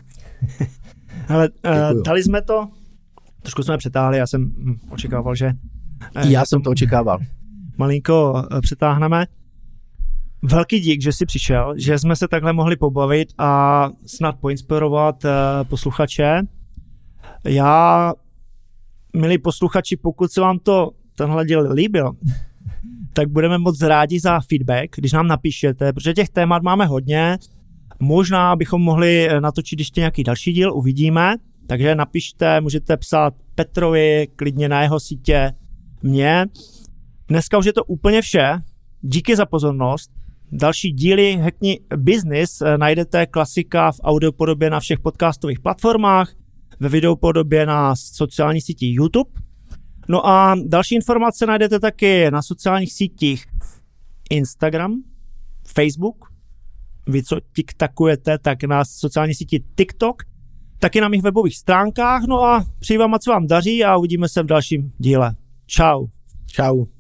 Hele, uh, dali jsme to trošku jsme přetáhli, já jsem hm, očekával, že... Eh, já jsem to očekával. Malinko eh, přetáhneme. Velký dík, že jsi přišel, že jsme se takhle mohli pobavit a snad poinspirovat eh, posluchače. Já, milí posluchači, pokud se vám to tenhle díl líbil, tak budeme moc rádi za feedback, když nám napíšete, protože těch témat máme hodně. Možná bychom mohli natočit ještě nějaký další díl, uvidíme. Takže napište, můžete psát Petrovi, klidně na jeho sítě, mě. Dneska už je to úplně vše. Díky za pozornost. Další díly Hackni Business eh, najdete klasika v audiopodobě na všech podcastových platformách, ve videopodobě na sociální síti YouTube. No a další informace najdete taky na sociálních sítích Instagram, Facebook, vy co tiktakujete, tak na sociální síti TikTok – taky na mých webových stránkách. No a přeji vám, co vám daří a uvidíme se v dalším díle. Ciao. Ciao.